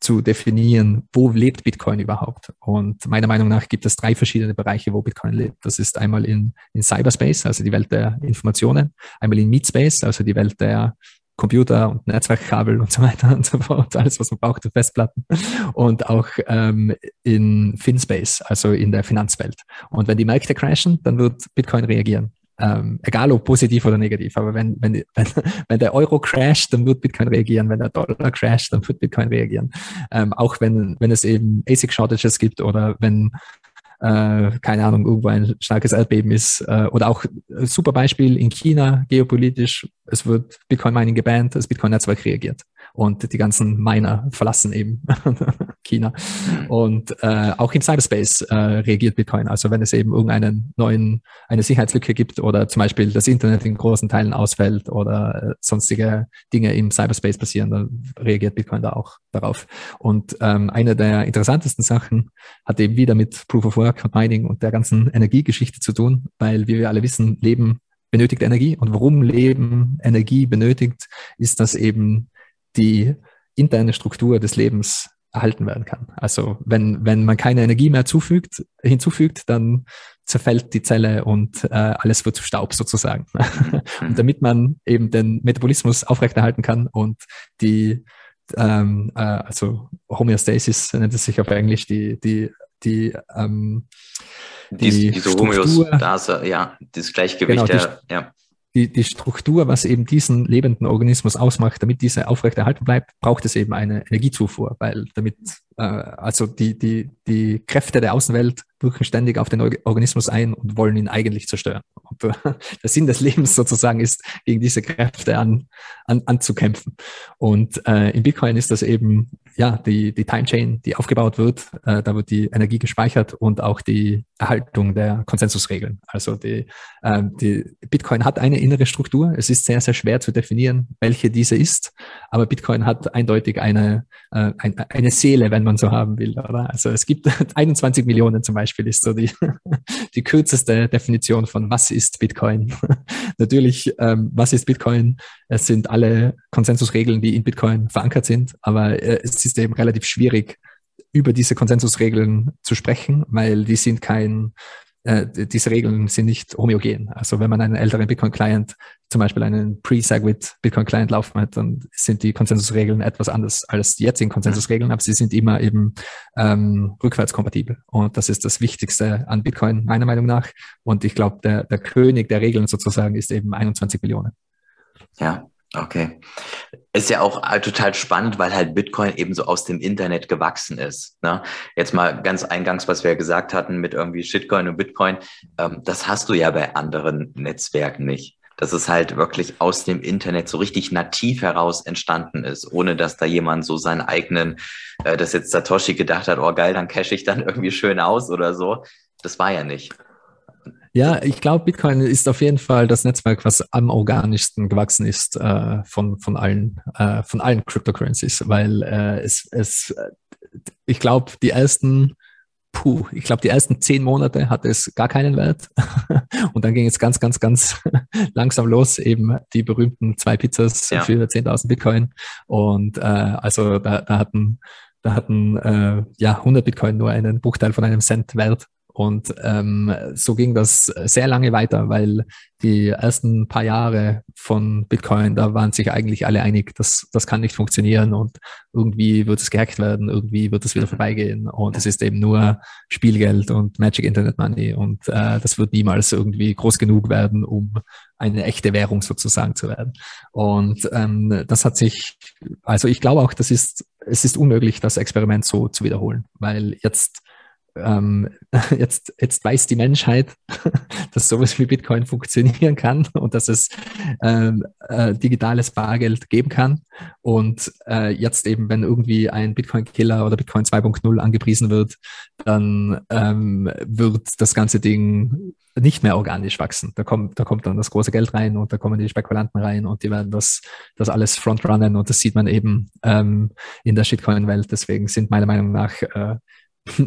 zu definieren, wo lebt Bitcoin überhaupt. Und meiner Meinung nach gibt es drei verschiedene Bereiche, wo Bitcoin lebt. Das ist einmal in, in Cyberspace, also die Welt der Informationen, einmal in Meatspace, also die Welt der Computer und Netzwerkkabel und so weiter und so fort, alles, was man braucht, für Festplatten und auch ähm, in FinSpace, also in der Finanzwelt. Und wenn die Märkte crashen, dann wird Bitcoin reagieren. Ähm, egal ob positiv oder negativ, aber wenn, wenn, wenn, <laughs> wenn der Euro crasht, dann wird Bitcoin reagieren. Wenn der Dollar crasht, dann wird Bitcoin reagieren. Ähm, auch wenn, wenn es eben ASIC-Shortages gibt oder wenn äh, keine Ahnung, irgendwo ein starkes Erdbeben ist. Äh, oder auch äh, super Beispiel in China, geopolitisch, es wird Bitcoin Mining gebannt, das Bitcoin-Netzwerk reagiert und die ganzen Miner verlassen eben <laughs> China. Mhm. Und äh, auch im Cyberspace äh, reagiert Bitcoin. Also wenn es eben irgendeinen neuen, eine Sicherheitslücke gibt oder zum Beispiel das Internet in großen Teilen ausfällt oder äh, sonstige Dinge im Cyberspace passieren, dann reagiert Bitcoin da auch darauf. Und ähm, eine der interessantesten Sachen hat eben wieder mit Proof of Work und Mining und der ganzen Energiegeschichte zu tun, weil wie wir alle wissen, Leben benötigt Energie. Und warum Leben Energie benötigt, ist, dass eben die interne Struktur des Lebens erhalten werden kann. Also wenn, wenn man keine Energie mehr zufügt, hinzufügt, dann zerfällt die Zelle und äh, alles wird zu Staub sozusagen. <laughs> und damit man eben den Metabolismus aufrechterhalten kann und die ähm, äh, also Homöostasis nennt es sich auf Englisch, die, die, die ähm, die, die diese Homöostase, ja, das Gleichgewicht genau, der, ja die, die Struktur, was eben diesen lebenden Organismus ausmacht, damit diese aufrechterhalten bleibt, braucht es eben eine Energiezufuhr, weil damit also die, die, die Kräfte der Außenwelt wirken ständig auf den Organismus ein und wollen ihn eigentlich zerstören. Und <laughs> äh, der Sinn des Lebens sozusagen ist, gegen diese Kräfte an, an, anzukämpfen. Und äh, in Bitcoin ist das eben ja die, die Time Chain, die aufgebaut wird. Äh, da wird die Energie gespeichert und auch die Erhaltung der Konsensusregeln. Also die, äh, die Bitcoin hat eine innere Struktur. Es ist sehr, sehr schwer zu definieren, welche diese ist. Aber Bitcoin hat eindeutig eine, äh, eine, eine Seele, wenn man so haben will. Oder? Also es gibt <laughs> 21 Millionen zum Beispiel ist so die, <laughs> die kürzeste Definition von was ist Bitcoin. <laughs> Natürlich, ähm, was ist Bitcoin? Es sind alle Konsensusregeln, die in Bitcoin verankert sind, aber äh, es ist eben relativ schwierig, über diese Konsensusregeln zu sprechen, weil die sind kein äh, diese Regeln sind nicht homogen. Also wenn man einen älteren Bitcoin-Client, zum Beispiel einen Pre-Segwit Bitcoin-Client laufen hat, dann sind die Konsensusregeln etwas anders als die jetzigen Konsensusregeln, aber sie sind immer eben ähm, rückwärtskompatibel. Und das ist das Wichtigste an Bitcoin, meiner Meinung nach. Und ich glaube, der, der König der Regeln sozusagen ist eben 21 Millionen. Ja, Okay. Ist ja auch äh, total spannend, weil halt Bitcoin eben so aus dem Internet gewachsen ist. Ne? Jetzt mal ganz eingangs, was wir ja gesagt hatten mit irgendwie Shitcoin und Bitcoin, ähm, das hast du ja bei anderen Netzwerken nicht. Dass es halt wirklich aus dem Internet so richtig nativ heraus entstanden ist, ohne dass da jemand so seinen eigenen, äh, dass jetzt Satoshi gedacht hat, oh geil, dann cash ich dann <laughs> irgendwie schön aus oder so. Das war ja nicht. Ja, ich glaube, Bitcoin ist auf jeden Fall das Netzwerk, was am organischsten gewachsen ist äh, von, von allen, äh, von allen Cryptocurrencies, weil äh, es, es, ich glaube, die ersten, puh, ich glaube, die ersten zehn Monate hatte es gar keinen Wert. <laughs> Und dann ging es ganz, ganz, ganz <laughs> langsam los, eben die berühmten zwei Pizzas ja. für 10.000 Bitcoin. Und äh, also da, da hatten, da hatten äh, ja 100 Bitcoin nur einen Bruchteil von einem Cent wert. Und ähm, so ging das sehr lange weiter, weil die ersten paar Jahre von Bitcoin, da waren sich eigentlich alle einig, dass das kann nicht funktionieren und irgendwie wird es gehackt werden, irgendwie wird es wieder vorbeigehen und es ist eben nur Spielgeld und Magic Internet Money und äh, das wird niemals irgendwie groß genug werden, um eine echte Währung sozusagen zu werden. Und ähm, das hat sich, also ich glaube auch, das ist, es ist unmöglich, das Experiment so zu wiederholen, weil jetzt ähm, <laughs> jetzt, jetzt weiß die Menschheit, <laughs> dass sowas wie Bitcoin funktionieren kann und dass es ähm, äh, digitales Bargeld geben kann. Und äh, jetzt eben, wenn irgendwie ein Bitcoin-Killer oder Bitcoin 2.0 angepriesen wird, dann ähm, wird das ganze Ding nicht mehr organisch wachsen. Da kommt, da kommt dann das große Geld rein und da kommen die Spekulanten rein und die werden das, das alles frontrunnen und das sieht man eben ähm, in der Shitcoin-Welt. Deswegen sind meiner Meinung nach äh, <laughs>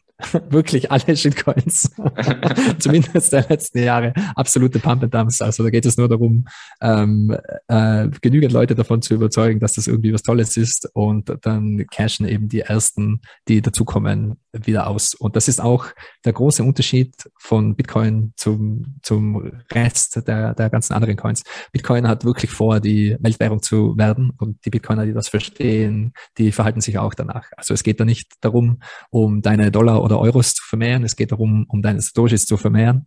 <laughs> wirklich alle Shitcoins, <laughs> zumindest der letzten Jahre, absolute Pump and Dumps. Also da geht es nur darum, ähm, äh, genügend Leute davon zu überzeugen, dass das irgendwie was Tolles ist und dann cashen eben die ersten, die dazukommen, wieder aus. Und das ist auch der große Unterschied von Bitcoin zum, zum Rest der, der ganzen anderen Coins. Bitcoin hat wirklich vor, die Weltwährung zu werden und die Bitcoiner, die das verstehen, die verhalten sich auch danach. Also es geht da nicht darum, um deine Dollar oder Euros zu vermehren, es geht darum, um deine Satoshis zu vermehren.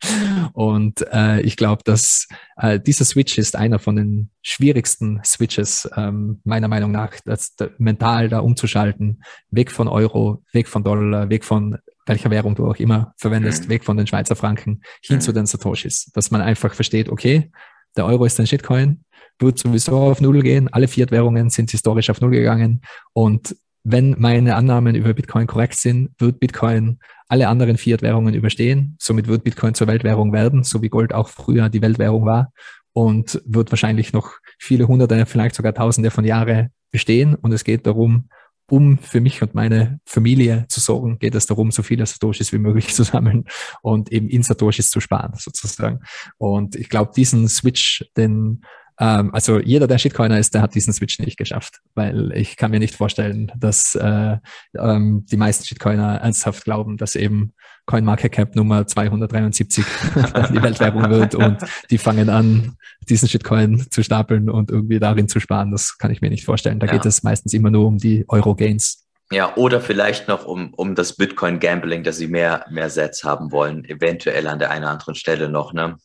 <laughs> und äh, ich glaube, dass äh, dieser Switch ist einer von den schwierigsten Switches, ähm, meiner Meinung nach, das, da, mental da umzuschalten, weg von Euro, weg von Dollar, weg von welcher Währung du auch immer verwendest, mhm. weg von den Schweizer Franken hin mhm. zu den Satoshis. Dass man einfach versteht, okay, der Euro ist ein Shitcoin, wird sowieso auf Null gehen. Alle Fiat-Währungen sind historisch auf Null gegangen. Und wenn meine Annahmen über Bitcoin korrekt sind, wird Bitcoin alle anderen Fiat-Währungen überstehen. Somit wird Bitcoin zur Weltwährung werden, so wie Gold auch früher die Weltwährung war und wird wahrscheinlich noch viele hunderte, vielleicht sogar tausende von Jahren bestehen. Und es geht darum, um für mich und meine Familie zu sorgen, geht es darum, so viele Satoshis wie möglich <laughs> zu sammeln und eben in Satoshis zu sparen, sozusagen. Und ich glaube, diesen Switch, den ähm, also jeder, der Shitcoiner ist, der hat diesen Switch nicht geschafft, weil ich kann mir nicht vorstellen, dass äh, ähm, die meisten Shitcoiner ernsthaft glauben, dass eben CoinMarketCap Nummer 273 <laughs> die Weltwährung wird und die fangen an, diesen Shitcoin zu stapeln und irgendwie darin zu sparen. Das kann ich mir nicht vorstellen. Da ja. geht es meistens immer nur um die Euro-Gains. Ja, oder vielleicht noch um, um das Bitcoin-Gambling, dass sie mehr, mehr Sets haben wollen, eventuell an der einen oder anderen Stelle noch, ne?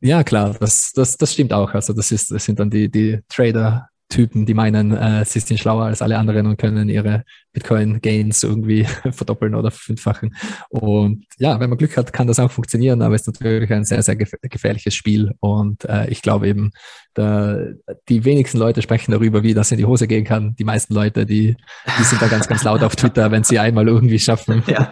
Ja, klar, das, das, das stimmt auch. Also das, ist, das sind dann die, die Trader, Typen, die meinen, äh, sie sind schlauer als alle anderen und können ihre Bitcoin-Gains irgendwie <laughs> verdoppeln oder verfünffachen. Und ja, wenn man Glück hat, kann das auch funktionieren, aber es ist natürlich ein sehr, sehr gefährliches Spiel. Und äh, ich glaube eben, da, die wenigsten Leute sprechen darüber, wie das in die Hose gehen kann. Die meisten Leute, die, die sind da ganz, ganz laut auf Twitter, wenn sie einmal irgendwie schaffen, ja.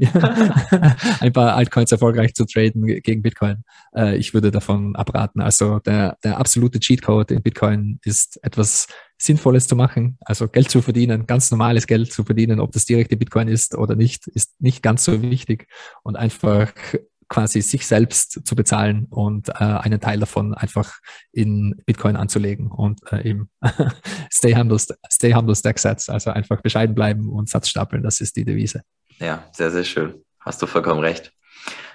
ja, <laughs> ein paar Altcoins erfolgreich zu traden gegen Bitcoin. Äh, ich würde davon abraten. Also der, der absolute Cheatcode in Bitcoin ist etwas Sinnvolles zu machen, also Geld zu verdienen, ganz normales Geld zu verdienen, ob das direkte Bitcoin ist oder nicht, ist nicht ganz so wichtig und einfach quasi sich selbst zu bezahlen und äh, einen Teil davon einfach in Bitcoin anzulegen und äh, eben <laughs> stay humble, stay humble, stack sets, also einfach bescheiden bleiben und Satz stapeln, das ist die Devise. Ja, sehr, sehr schön. Hast du vollkommen recht.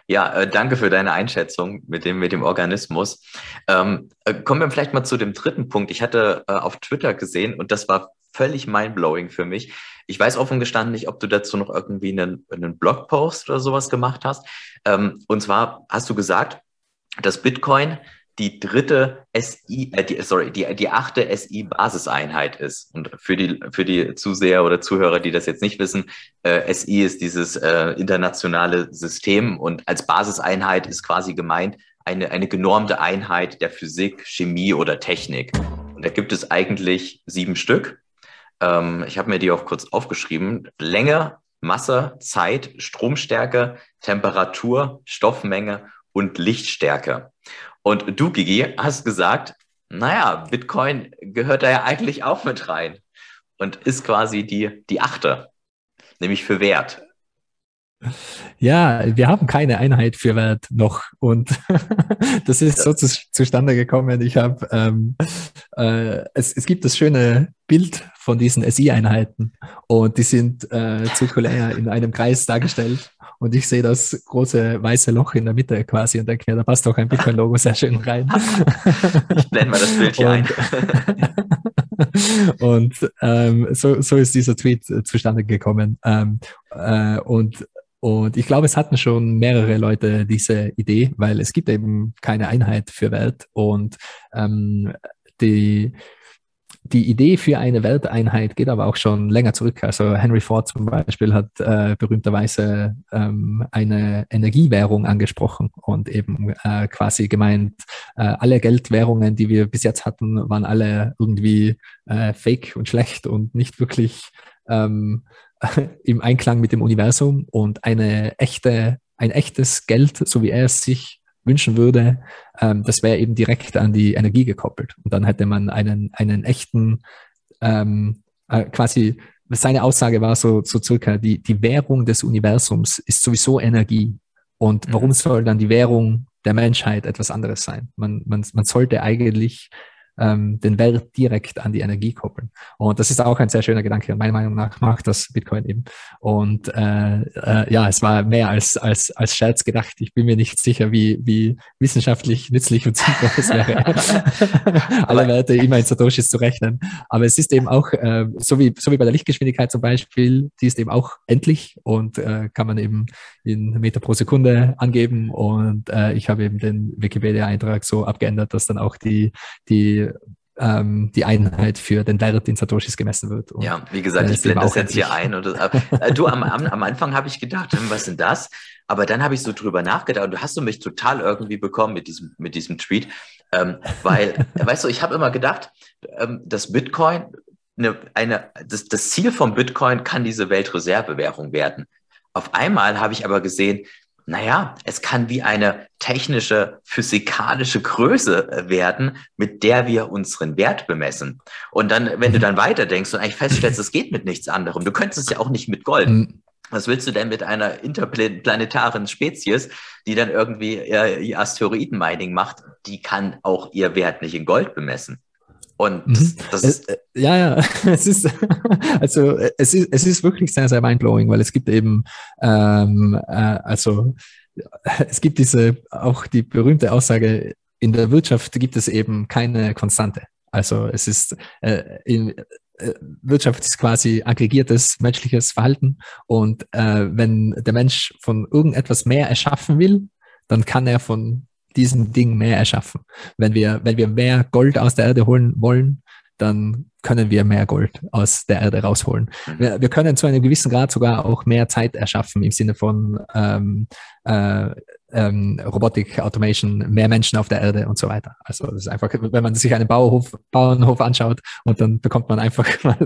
Ja, äh, danke für deine Einschätzung mit dem, mit dem Organismus. Ähm, äh, kommen wir vielleicht mal zu dem dritten Punkt. Ich hatte äh, auf Twitter gesehen und das war völlig mindblowing für mich. Ich weiß offen gestanden nicht, ob du dazu noch irgendwie einen, einen Blogpost oder sowas gemacht hast. Ähm, und zwar hast du gesagt, dass Bitcoin die dritte SI, äh, die, sorry, die, die achte SI-Basiseinheit ist. Und für die, für die Zuseher oder Zuhörer, die das jetzt nicht wissen, äh, SI ist dieses äh, internationale System und als Basiseinheit ist quasi gemeint eine, eine genormte Einheit der Physik, Chemie oder Technik. Und da gibt es eigentlich sieben Stück. Ähm, ich habe mir die auch kurz aufgeschrieben. Länge, Masse, Zeit, Stromstärke, Temperatur, Stoffmenge und Lichtstärke. Und du, Gigi, hast gesagt, naja, Bitcoin gehört da ja eigentlich auch mit rein und ist quasi die, die achte, nämlich für Wert. Ja, wir haben keine Einheit für Wert noch und <laughs> das ist so zu, zustande gekommen. Ich habe, ähm, äh, es, es gibt das schöne Bild von diesen SI-Einheiten und die sind äh, zirkulär in einem Kreis dargestellt und ich sehe das große weiße Loch in der Mitte quasi und denke mir, da passt doch ein Bitcoin-Logo sehr schön rein. ich blende mal das Bild hier ein. <laughs> und ähm, so, so ist dieser Tweet äh, zustande gekommen. Ähm, äh, und und ich glaube, es hatten schon mehrere Leute diese Idee, weil es gibt eben keine Einheit für Welt. Und ähm, die, die Idee für eine Welteinheit geht aber auch schon länger zurück. Also Henry Ford zum Beispiel hat äh, berühmterweise ähm, eine Energiewährung angesprochen und eben äh, quasi gemeint, äh, alle Geldwährungen, die wir bis jetzt hatten, waren alle irgendwie äh, fake und schlecht und nicht wirklich ähm, <laughs> im Einklang mit dem Universum und eine echte, ein echtes Geld, so wie er es sich wünschen würde, ähm, das wäre eben direkt an die Energie gekoppelt. Und dann hätte man einen, einen echten, ähm, äh, quasi seine Aussage war so, so circa, die, die Währung des Universums ist sowieso Energie. Und warum mhm. soll dann die Währung der Menschheit etwas anderes sein? Man, man, man sollte eigentlich ähm, den Wert direkt an die Energie koppeln. Und das ist auch ein sehr schöner Gedanke. Meiner Meinung nach macht das Bitcoin eben. Und äh, äh, ja, es war mehr als, als, als Scherz gedacht. Ich bin mir nicht sicher, wie, wie wissenschaftlich nützlich und sinnvoll es wäre, <laughs> alle Werte immer in Satoshis zu rechnen. Aber es ist eben auch, äh, so, wie, so wie bei der Lichtgeschwindigkeit zum Beispiel, die ist eben auch endlich und äh, kann man eben in Meter pro Sekunde angeben. Und äh, ich habe eben den Wikipedia-Eintrag so abgeändert, dass dann auch die, die ähm, die Einheit für den Wert in Satoshis gemessen wird. Und ja, wie gesagt, ich blende das jetzt hier ein. Und, äh, du, am, am, am Anfang habe ich gedacht, hm, was sind das? Aber dann habe ich so drüber nachgedacht und du hast du mich total irgendwie bekommen mit diesem, mit diesem Tweet. Ähm, weil, <laughs> weißt du, ich habe immer gedacht, ähm, dass Bitcoin eine, eine, das, das Ziel von Bitcoin kann diese Weltreservewährung werden. Auf einmal habe ich aber gesehen, naja, es kann wie eine technische, physikalische Größe äh, werden, mit der wir unseren Wert bemessen. Und dann, wenn du mhm. dann weiterdenkst und eigentlich feststellst, es geht mit nichts anderem, du könntest es ja auch nicht mit Gold. Mhm. Was willst du denn mit einer interplanetaren Spezies, die dann irgendwie ihr Asteroiden-Mining macht? Die kann auch ihr Wert nicht in Gold bemessen. Und mhm. das, ist. Äh, ja, ja, <laughs> es ist, also es ist, es ist wirklich sehr, sehr mindblowing, weil es gibt eben, ähm, äh, also <laughs> es gibt diese, auch die berühmte Aussage, in der Wirtschaft gibt es eben keine Konstante. Also es ist, äh, in, äh, Wirtschaft ist quasi aggregiertes menschliches Verhalten und äh, wenn der Mensch von irgendetwas mehr erschaffen will, dann kann er von diesem Ding mehr erschaffen. Wenn wir, wenn wir mehr Gold aus der Erde holen wollen, dann können wir mehr Gold aus der Erde rausholen. Mhm. Wir, wir können zu einem gewissen Grad sogar auch mehr Zeit erschaffen im Sinne von ähm, äh, ähm, Robotik, Automation, mehr Menschen auf der Erde und so weiter. Also das ist einfach, wenn man sich einen Bauernhof, Bauernhof anschaut und dann bekommt man einfach <laughs> mal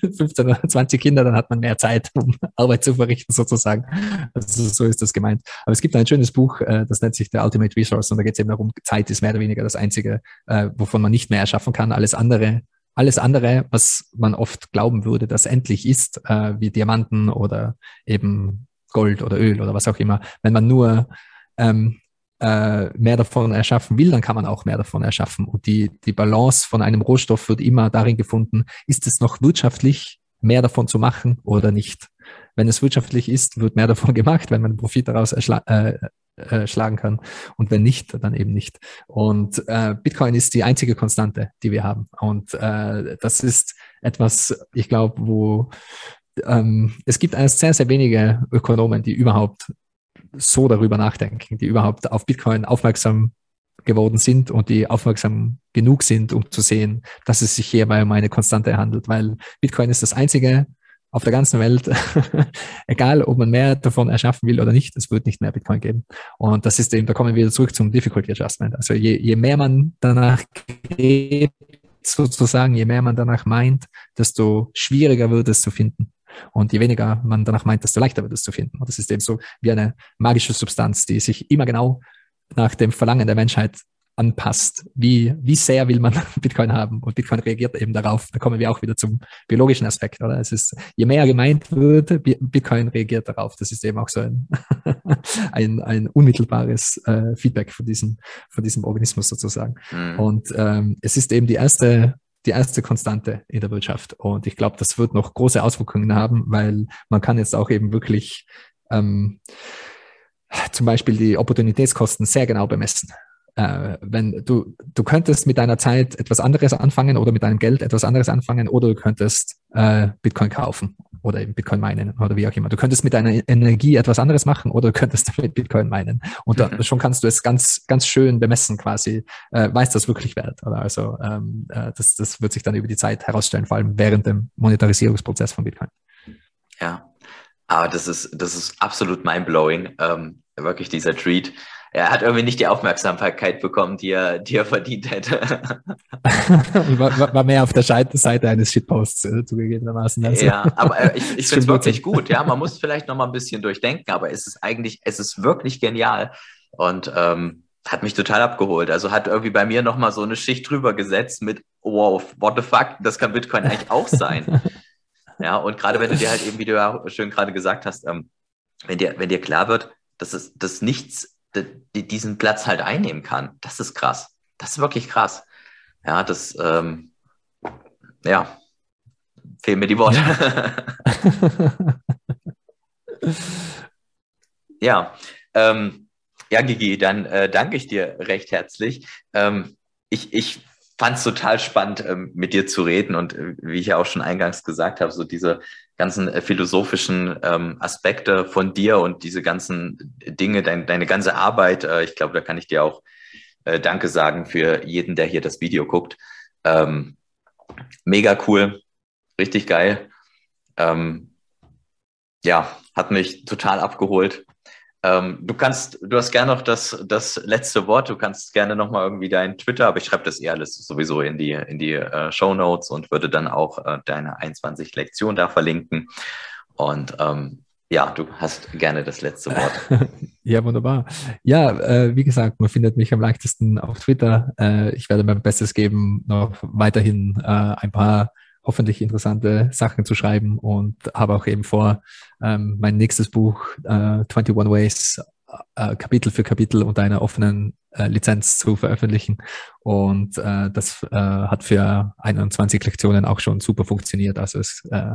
15 oder 20 Kinder, dann hat man mehr Zeit, um <laughs> Arbeit zu verrichten sozusagen. Also so ist das gemeint. Aber es gibt ein schönes Buch, äh, das nennt sich der Ultimate Resource und da geht es eben darum, Zeit ist mehr oder weniger das Einzige, äh, wovon man nicht mehr erschaffen kann. Alles andere alles andere, was man oft glauben würde, dass endlich ist, äh, wie Diamanten oder eben Gold oder Öl oder was auch immer, wenn man nur ähm, äh, mehr davon erschaffen will, dann kann man auch mehr davon erschaffen. Und die, die Balance von einem Rohstoff wird immer darin gefunden, ist es noch wirtschaftlich, mehr davon zu machen oder nicht. Wenn es wirtschaftlich ist, wird mehr <laughs> davon gemacht, wenn man Profit daraus äh, äh, schlagen kann. Und wenn nicht, dann eben nicht. Und äh, Bitcoin ist die einzige Konstante, die wir haben. Und äh, das ist etwas, ich glaube, wo ähm, es gibt sehr, sehr wenige Ökonomen, die überhaupt so darüber nachdenken, die überhaupt auf Bitcoin aufmerksam geworden sind und die aufmerksam genug sind, um zu sehen, dass es sich hierbei um eine Konstante handelt, weil Bitcoin ist das einzige auf der ganzen Welt, <laughs> egal ob man mehr davon erschaffen will oder nicht, es wird nicht mehr Bitcoin geben. Und das ist eben, da kommen wir wieder zurück zum Difficulty Adjustment. Also je, je mehr man danach geht, sozusagen, je mehr man danach meint, desto schwieriger wird es zu finden. Und je weniger man danach meint, desto leichter wird es zu finden. Und das ist eben so wie eine magische Substanz, die sich immer genau nach dem Verlangen der Menschheit anpasst. Wie, wie sehr will man <laughs> Bitcoin haben? Und Bitcoin reagiert eben darauf. Da kommen wir auch wieder zum biologischen Aspekt, oder? Es ist, je mehr gemeint wird, Bitcoin reagiert darauf. Das ist eben auch so ein, <laughs> ein, ein unmittelbares äh, Feedback von diesem, von diesem Organismus sozusagen. Mhm. Und ähm, es ist eben die erste die erste Konstante in der Wirtschaft. Und ich glaube, das wird noch große Auswirkungen haben, weil man kann jetzt auch eben wirklich ähm, zum Beispiel die Opportunitätskosten sehr genau bemessen. Äh, wenn du, du könntest mit deiner Zeit etwas anderes anfangen oder mit deinem Geld etwas anderes anfangen oder du könntest äh, Bitcoin kaufen oder eben Bitcoin meinen oder wie auch immer. Du könntest mit deiner Energie etwas anderes machen oder du könntest <laughs> damit Bitcoin meinen. Und dann, mhm. <laughs> schon kannst du es ganz, ganz schön bemessen quasi. Äh, weiß das wirklich wert? Oder? Also ähm, äh, das, das wird sich dann über die Zeit herausstellen, vor allem während dem Monetarisierungsprozess von Bitcoin. Ja, aber das ist, das ist absolut mindblowing. Ähm, wirklich dieser Treat er hat irgendwie nicht die Aufmerksamkeit bekommen, die er, die er verdient hätte. <laughs> war, war, mehr auf der Seite eines Shitposts äh, zugegebenermaßen. Also. Ja, aber äh, ich, <laughs> ich finde es wirklich gut. Ja, man muss vielleicht noch mal ein bisschen durchdenken, aber es ist eigentlich, es ist wirklich genial und ähm, hat mich total abgeholt. Also hat irgendwie bei mir noch mal so eine Schicht drüber gesetzt mit, wow, what the fuck, das kann Bitcoin <laughs> eigentlich auch sein. Ja, und gerade wenn du dir halt eben, wie du ja schön gerade gesagt hast, ähm, wenn dir, wenn dir klar wird, dass es, dass nichts diesen Platz halt einnehmen kann, das ist krass. Das ist wirklich krass. Ja, das, ähm, ja, fehlen mir die Worte. <laughs> ja, ähm, ja, Gigi, dann äh, danke ich dir recht herzlich. Ähm, ich, ich fand es total spannend, ähm, mit dir zu reden und äh, wie ich ja auch schon eingangs gesagt habe, so diese ganzen äh, philosophischen ähm, Aspekte von dir und diese ganzen Dinge, dein, deine ganze Arbeit. Äh, ich glaube, da kann ich dir auch äh, Danke sagen für jeden, der hier das Video guckt. Ähm, mega cool, richtig geil. Ähm, ja, hat mich total abgeholt. Ähm, du kannst, du hast gerne noch das, das letzte Wort. Du kannst gerne noch mal irgendwie dein Twitter, aber ich schreibe das eh alles sowieso in die, in die äh, Show Notes und würde dann auch äh, deine 21 Lektion da verlinken. Und ähm, ja, du hast gerne das letzte Wort. <laughs> ja, wunderbar. Ja, äh, wie gesagt, man findet mich am leichtesten auf Twitter. Äh, ich werde mein Bestes geben, noch weiterhin äh, ein paar hoffentlich interessante Sachen zu schreiben und habe auch eben vor, ähm, mein nächstes Buch äh, 21 Ways äh, Kapitel für Kapitel unter einer offenen äh, Lizenz zu veröffentlichen. Und äh, das äh, hat für 21 Lektionen auch schon super funktioniert. Also es äh,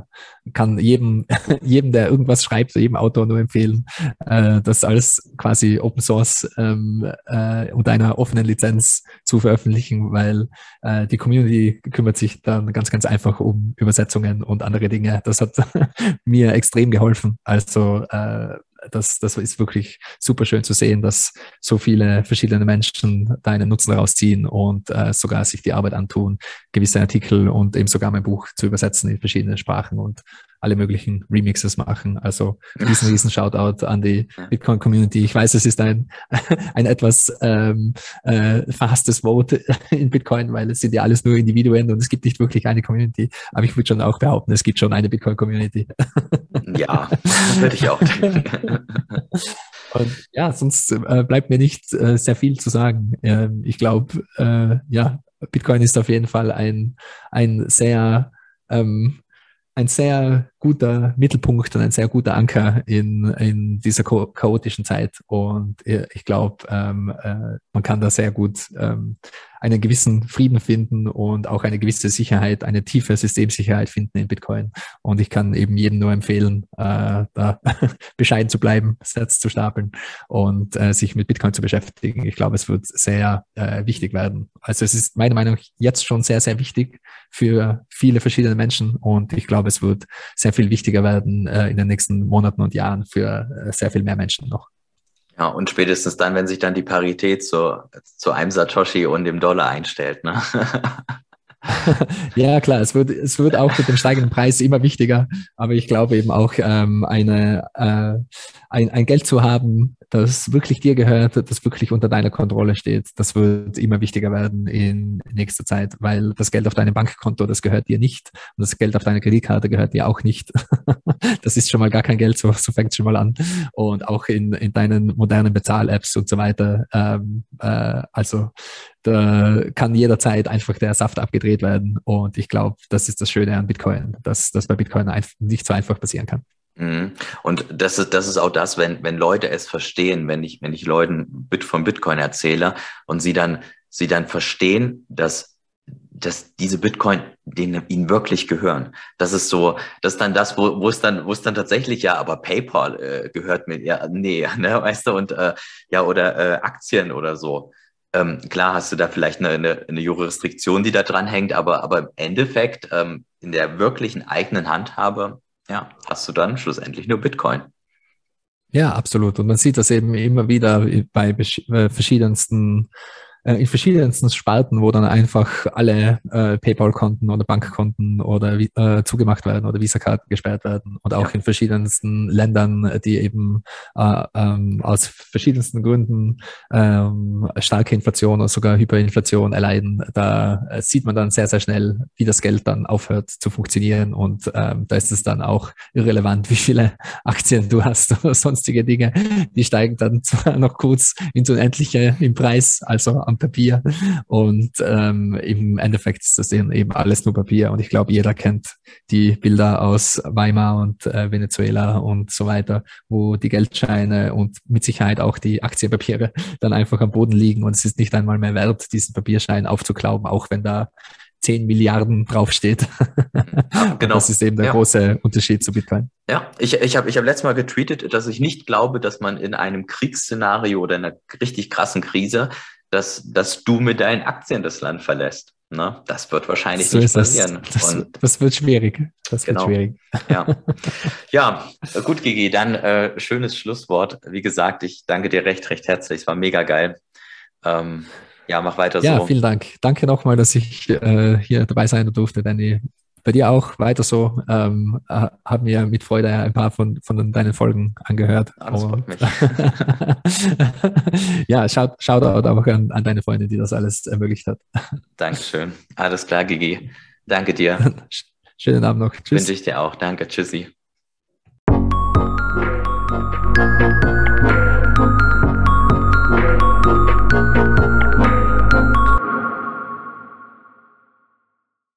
kann jedem, <laughs> jedem, der irgendwas schreibt, jedem Autor nur empfehlen, äh, das alles quasi Open Source ähm, äh, unter einer offenen Lizenz zu veröffentlichen, weil äh, die Community kümmert sich dann ganz, ganz einfach um Übersetzungen und andere Dinge. Das hat <laughs> mir extrem geholfen. Also äh, das, das ist wirklich super schön zu sehen, dass so viele verschiedene Menschen da einen Nutzen rausziehen und äh, sogar sich die Arbeit antun, gewisse Artikel und eben sogar mein Buch zu übersetzen in verschiedene Sprachen und alle möglichen Remixes machen. Also diesen riesen Shoutout an die Bitcoin-Community. Ich weiß, es ist ein, <laughs> ein etwas ähm, äh, verhasstes Vote in Bitcoin, weil es sind ja alles nur Individuen und es gibt nicht wirklich eine Community. Aber ich würde schon auch behaupten, es gibt schon eine Bitcoin-Community. <laughs> Ja, würde ich auch denken. <laughs> Und ja, sonst äh, bleibt mir nicht äh, sehr viel zu sagen. Ähm, ich glaube, äh, ja, Bitcoin ist auf jeden Fall ein, ein sehr ähm, ein sehr guter Mittelpunkt und ein sehr guter Anker in, in dieser chaotischen Zeit. Und ich glaube, ähm, äh, man kann da sehr gut ähm, einen gewissen Frieden finden und auch eine gewisse Sicherheit, eine tiefe Systemsicherheit finden in Bitcoin. Und ich kann eben jedem nur empfehlen, äh, da <laughs> bescheiden zu bleiben, Sets zu stapeln und äh, sich mit Bitcoin zu beschäftigen. Ich glaube, es wird sehr äh, wichtig werden. Also es ist meiner Meinung nach jetzt schon sehr, sehr wichtig für viele verschiedene Menschen und ich glaube, es wird sehr viel wichtiger werden äh, in den nächsten Monaten und Jahren für äh, sehr viel mehr Menschen noch. Ja, und spätestens dann, wenn sich dann die Parität zu, zu einem Satoshi und dem Dollar einstellt. Ne? <laughs> ja, klar, es wird, es wird auch mit dem steigenden Preis immer wichtiger, aber ich glaube eben auch ähm, eine, äh, ein, ein Geld zu haben, das wirklich dir gehört, das wirklich unter deiner Kontrolle steht, das wird immer wichtiger werden in nächster Zeit, weil das Geld auf deinem Bankkonto, das gehört dir nicht und das Geld auf deiner Kreditkarte gehört dir auch nicht. <laughs> das ist schon mal gar kein Geld, so, so fängt schon mal an. Und auch in, in deinen modernen Bezahl-Apps und so weiter. Ähm, äh, also da kann jederzeit einfach der Saft abgedreht werden. Und ich glaube, das ist das Schöne an Bitcoin, dass das bei Bitcoin nicht so einfach passieren kann. Mhm. Und das ist, das ist auch das, wenn, wenn Leute es verstehen, wenn ich, wenn ich Leuten von Bitcoin erzähle und sie dann, sie dann verstehen, dass, dass diese Bitcoin denen ihnen wirklich gehören. Das ist so, das ist dann das, wo, wo es dann, wo es dann tatsächlich ja, aber PayPal äh, gehört mir, ja, nee, <laughs> ne, weißt du, und äh, ja, oder äh, Aktien oder so. Ähm, klar hast du da vielleicht eine, eine, eine Jurisdiktion, die da dran hängt, aber, aber im Endeffekt ähm, in der wirklichen eigenen Handhabe, ja, hast du dann schlussendlich nur Bitcoin. Ja, absolut. Und man sieht das eben immer wieder bei äh, verschiedensten äh, in verschiedensten Spalten, wo dann einfach alle äh, PayPal-Konten oder Bankkonten oder äh, zugemacht werden oder Visa-Karten gesperrt werden und auch ja. in verschiedensten Ländern, die eben äh, ähm, aus verschiedensten Gründen ähm, starke Inflation oder sogar Hyperinflation erleiden. Da äh, sieht man dann sehr, sehr schnell, wie das Geld dann aufhört zu funktionieren und ähm, da ist es dann auch irrelevant, <laughs> wie viele Aktien du hast oder sonstige Dinge. Die steigen dann zwar noch kurz ins Unendliche im Preis, also am Papier. Und ähm, im Endeffekt ist das eben alles nur Papier. Und ich glaube, jeder kennt die Bilder aus Weimar und äh, Venezuela und so weiter, wo die Geldscheine und mit Sicherheit auch die Aktienpapiere dann einfach am Boden liegen und es ist nicht einmal mehr wert, diesen Papierschein aufzuklauben, auch wenn da 10 Milliarden draufsteht. <laughs> Ja, genau. Das ist eben der ja. große Unterschied zu Bitcoin. Ja, ich, ich habe ich hab letztes Mal getweetet, dass ich nicht glaube, dass man in einem Kriegsszenario oder einer richtig krassen Krise, dass, dass du mit deinen Aktien das Land verlässt. Ne? Das wird wahrscheinlich so nicht passieren. Das, das, das, wird schwierig. Das genau. wird schwierig. Ja, <laughs> ja gut, Gigi, dann äh, schönes Schlusswort. Wie gesagt, ich danke dir recht, recht herzlich. Es war mega geil. Ähm, ja, mach weiter ja, so. Ja, vielen Dank. Danke nochmal, dass ich äh, hier dabei sein durfte, Danny. Bei dir auch weiter so. Ähm, äh, haben wir mit Freude ein paar von, von deinen Folgen angehört. Alles freut mich. <laughs> ja, schaut auch an, an deine Freundin, die das alles ermöglicht hat. Dankeschön. Alles klar, Gigi. Danke dir. <laughs> Schönen Abend noch. Tschüss. Wünsche ich dir auch. Danke. Tschüssi.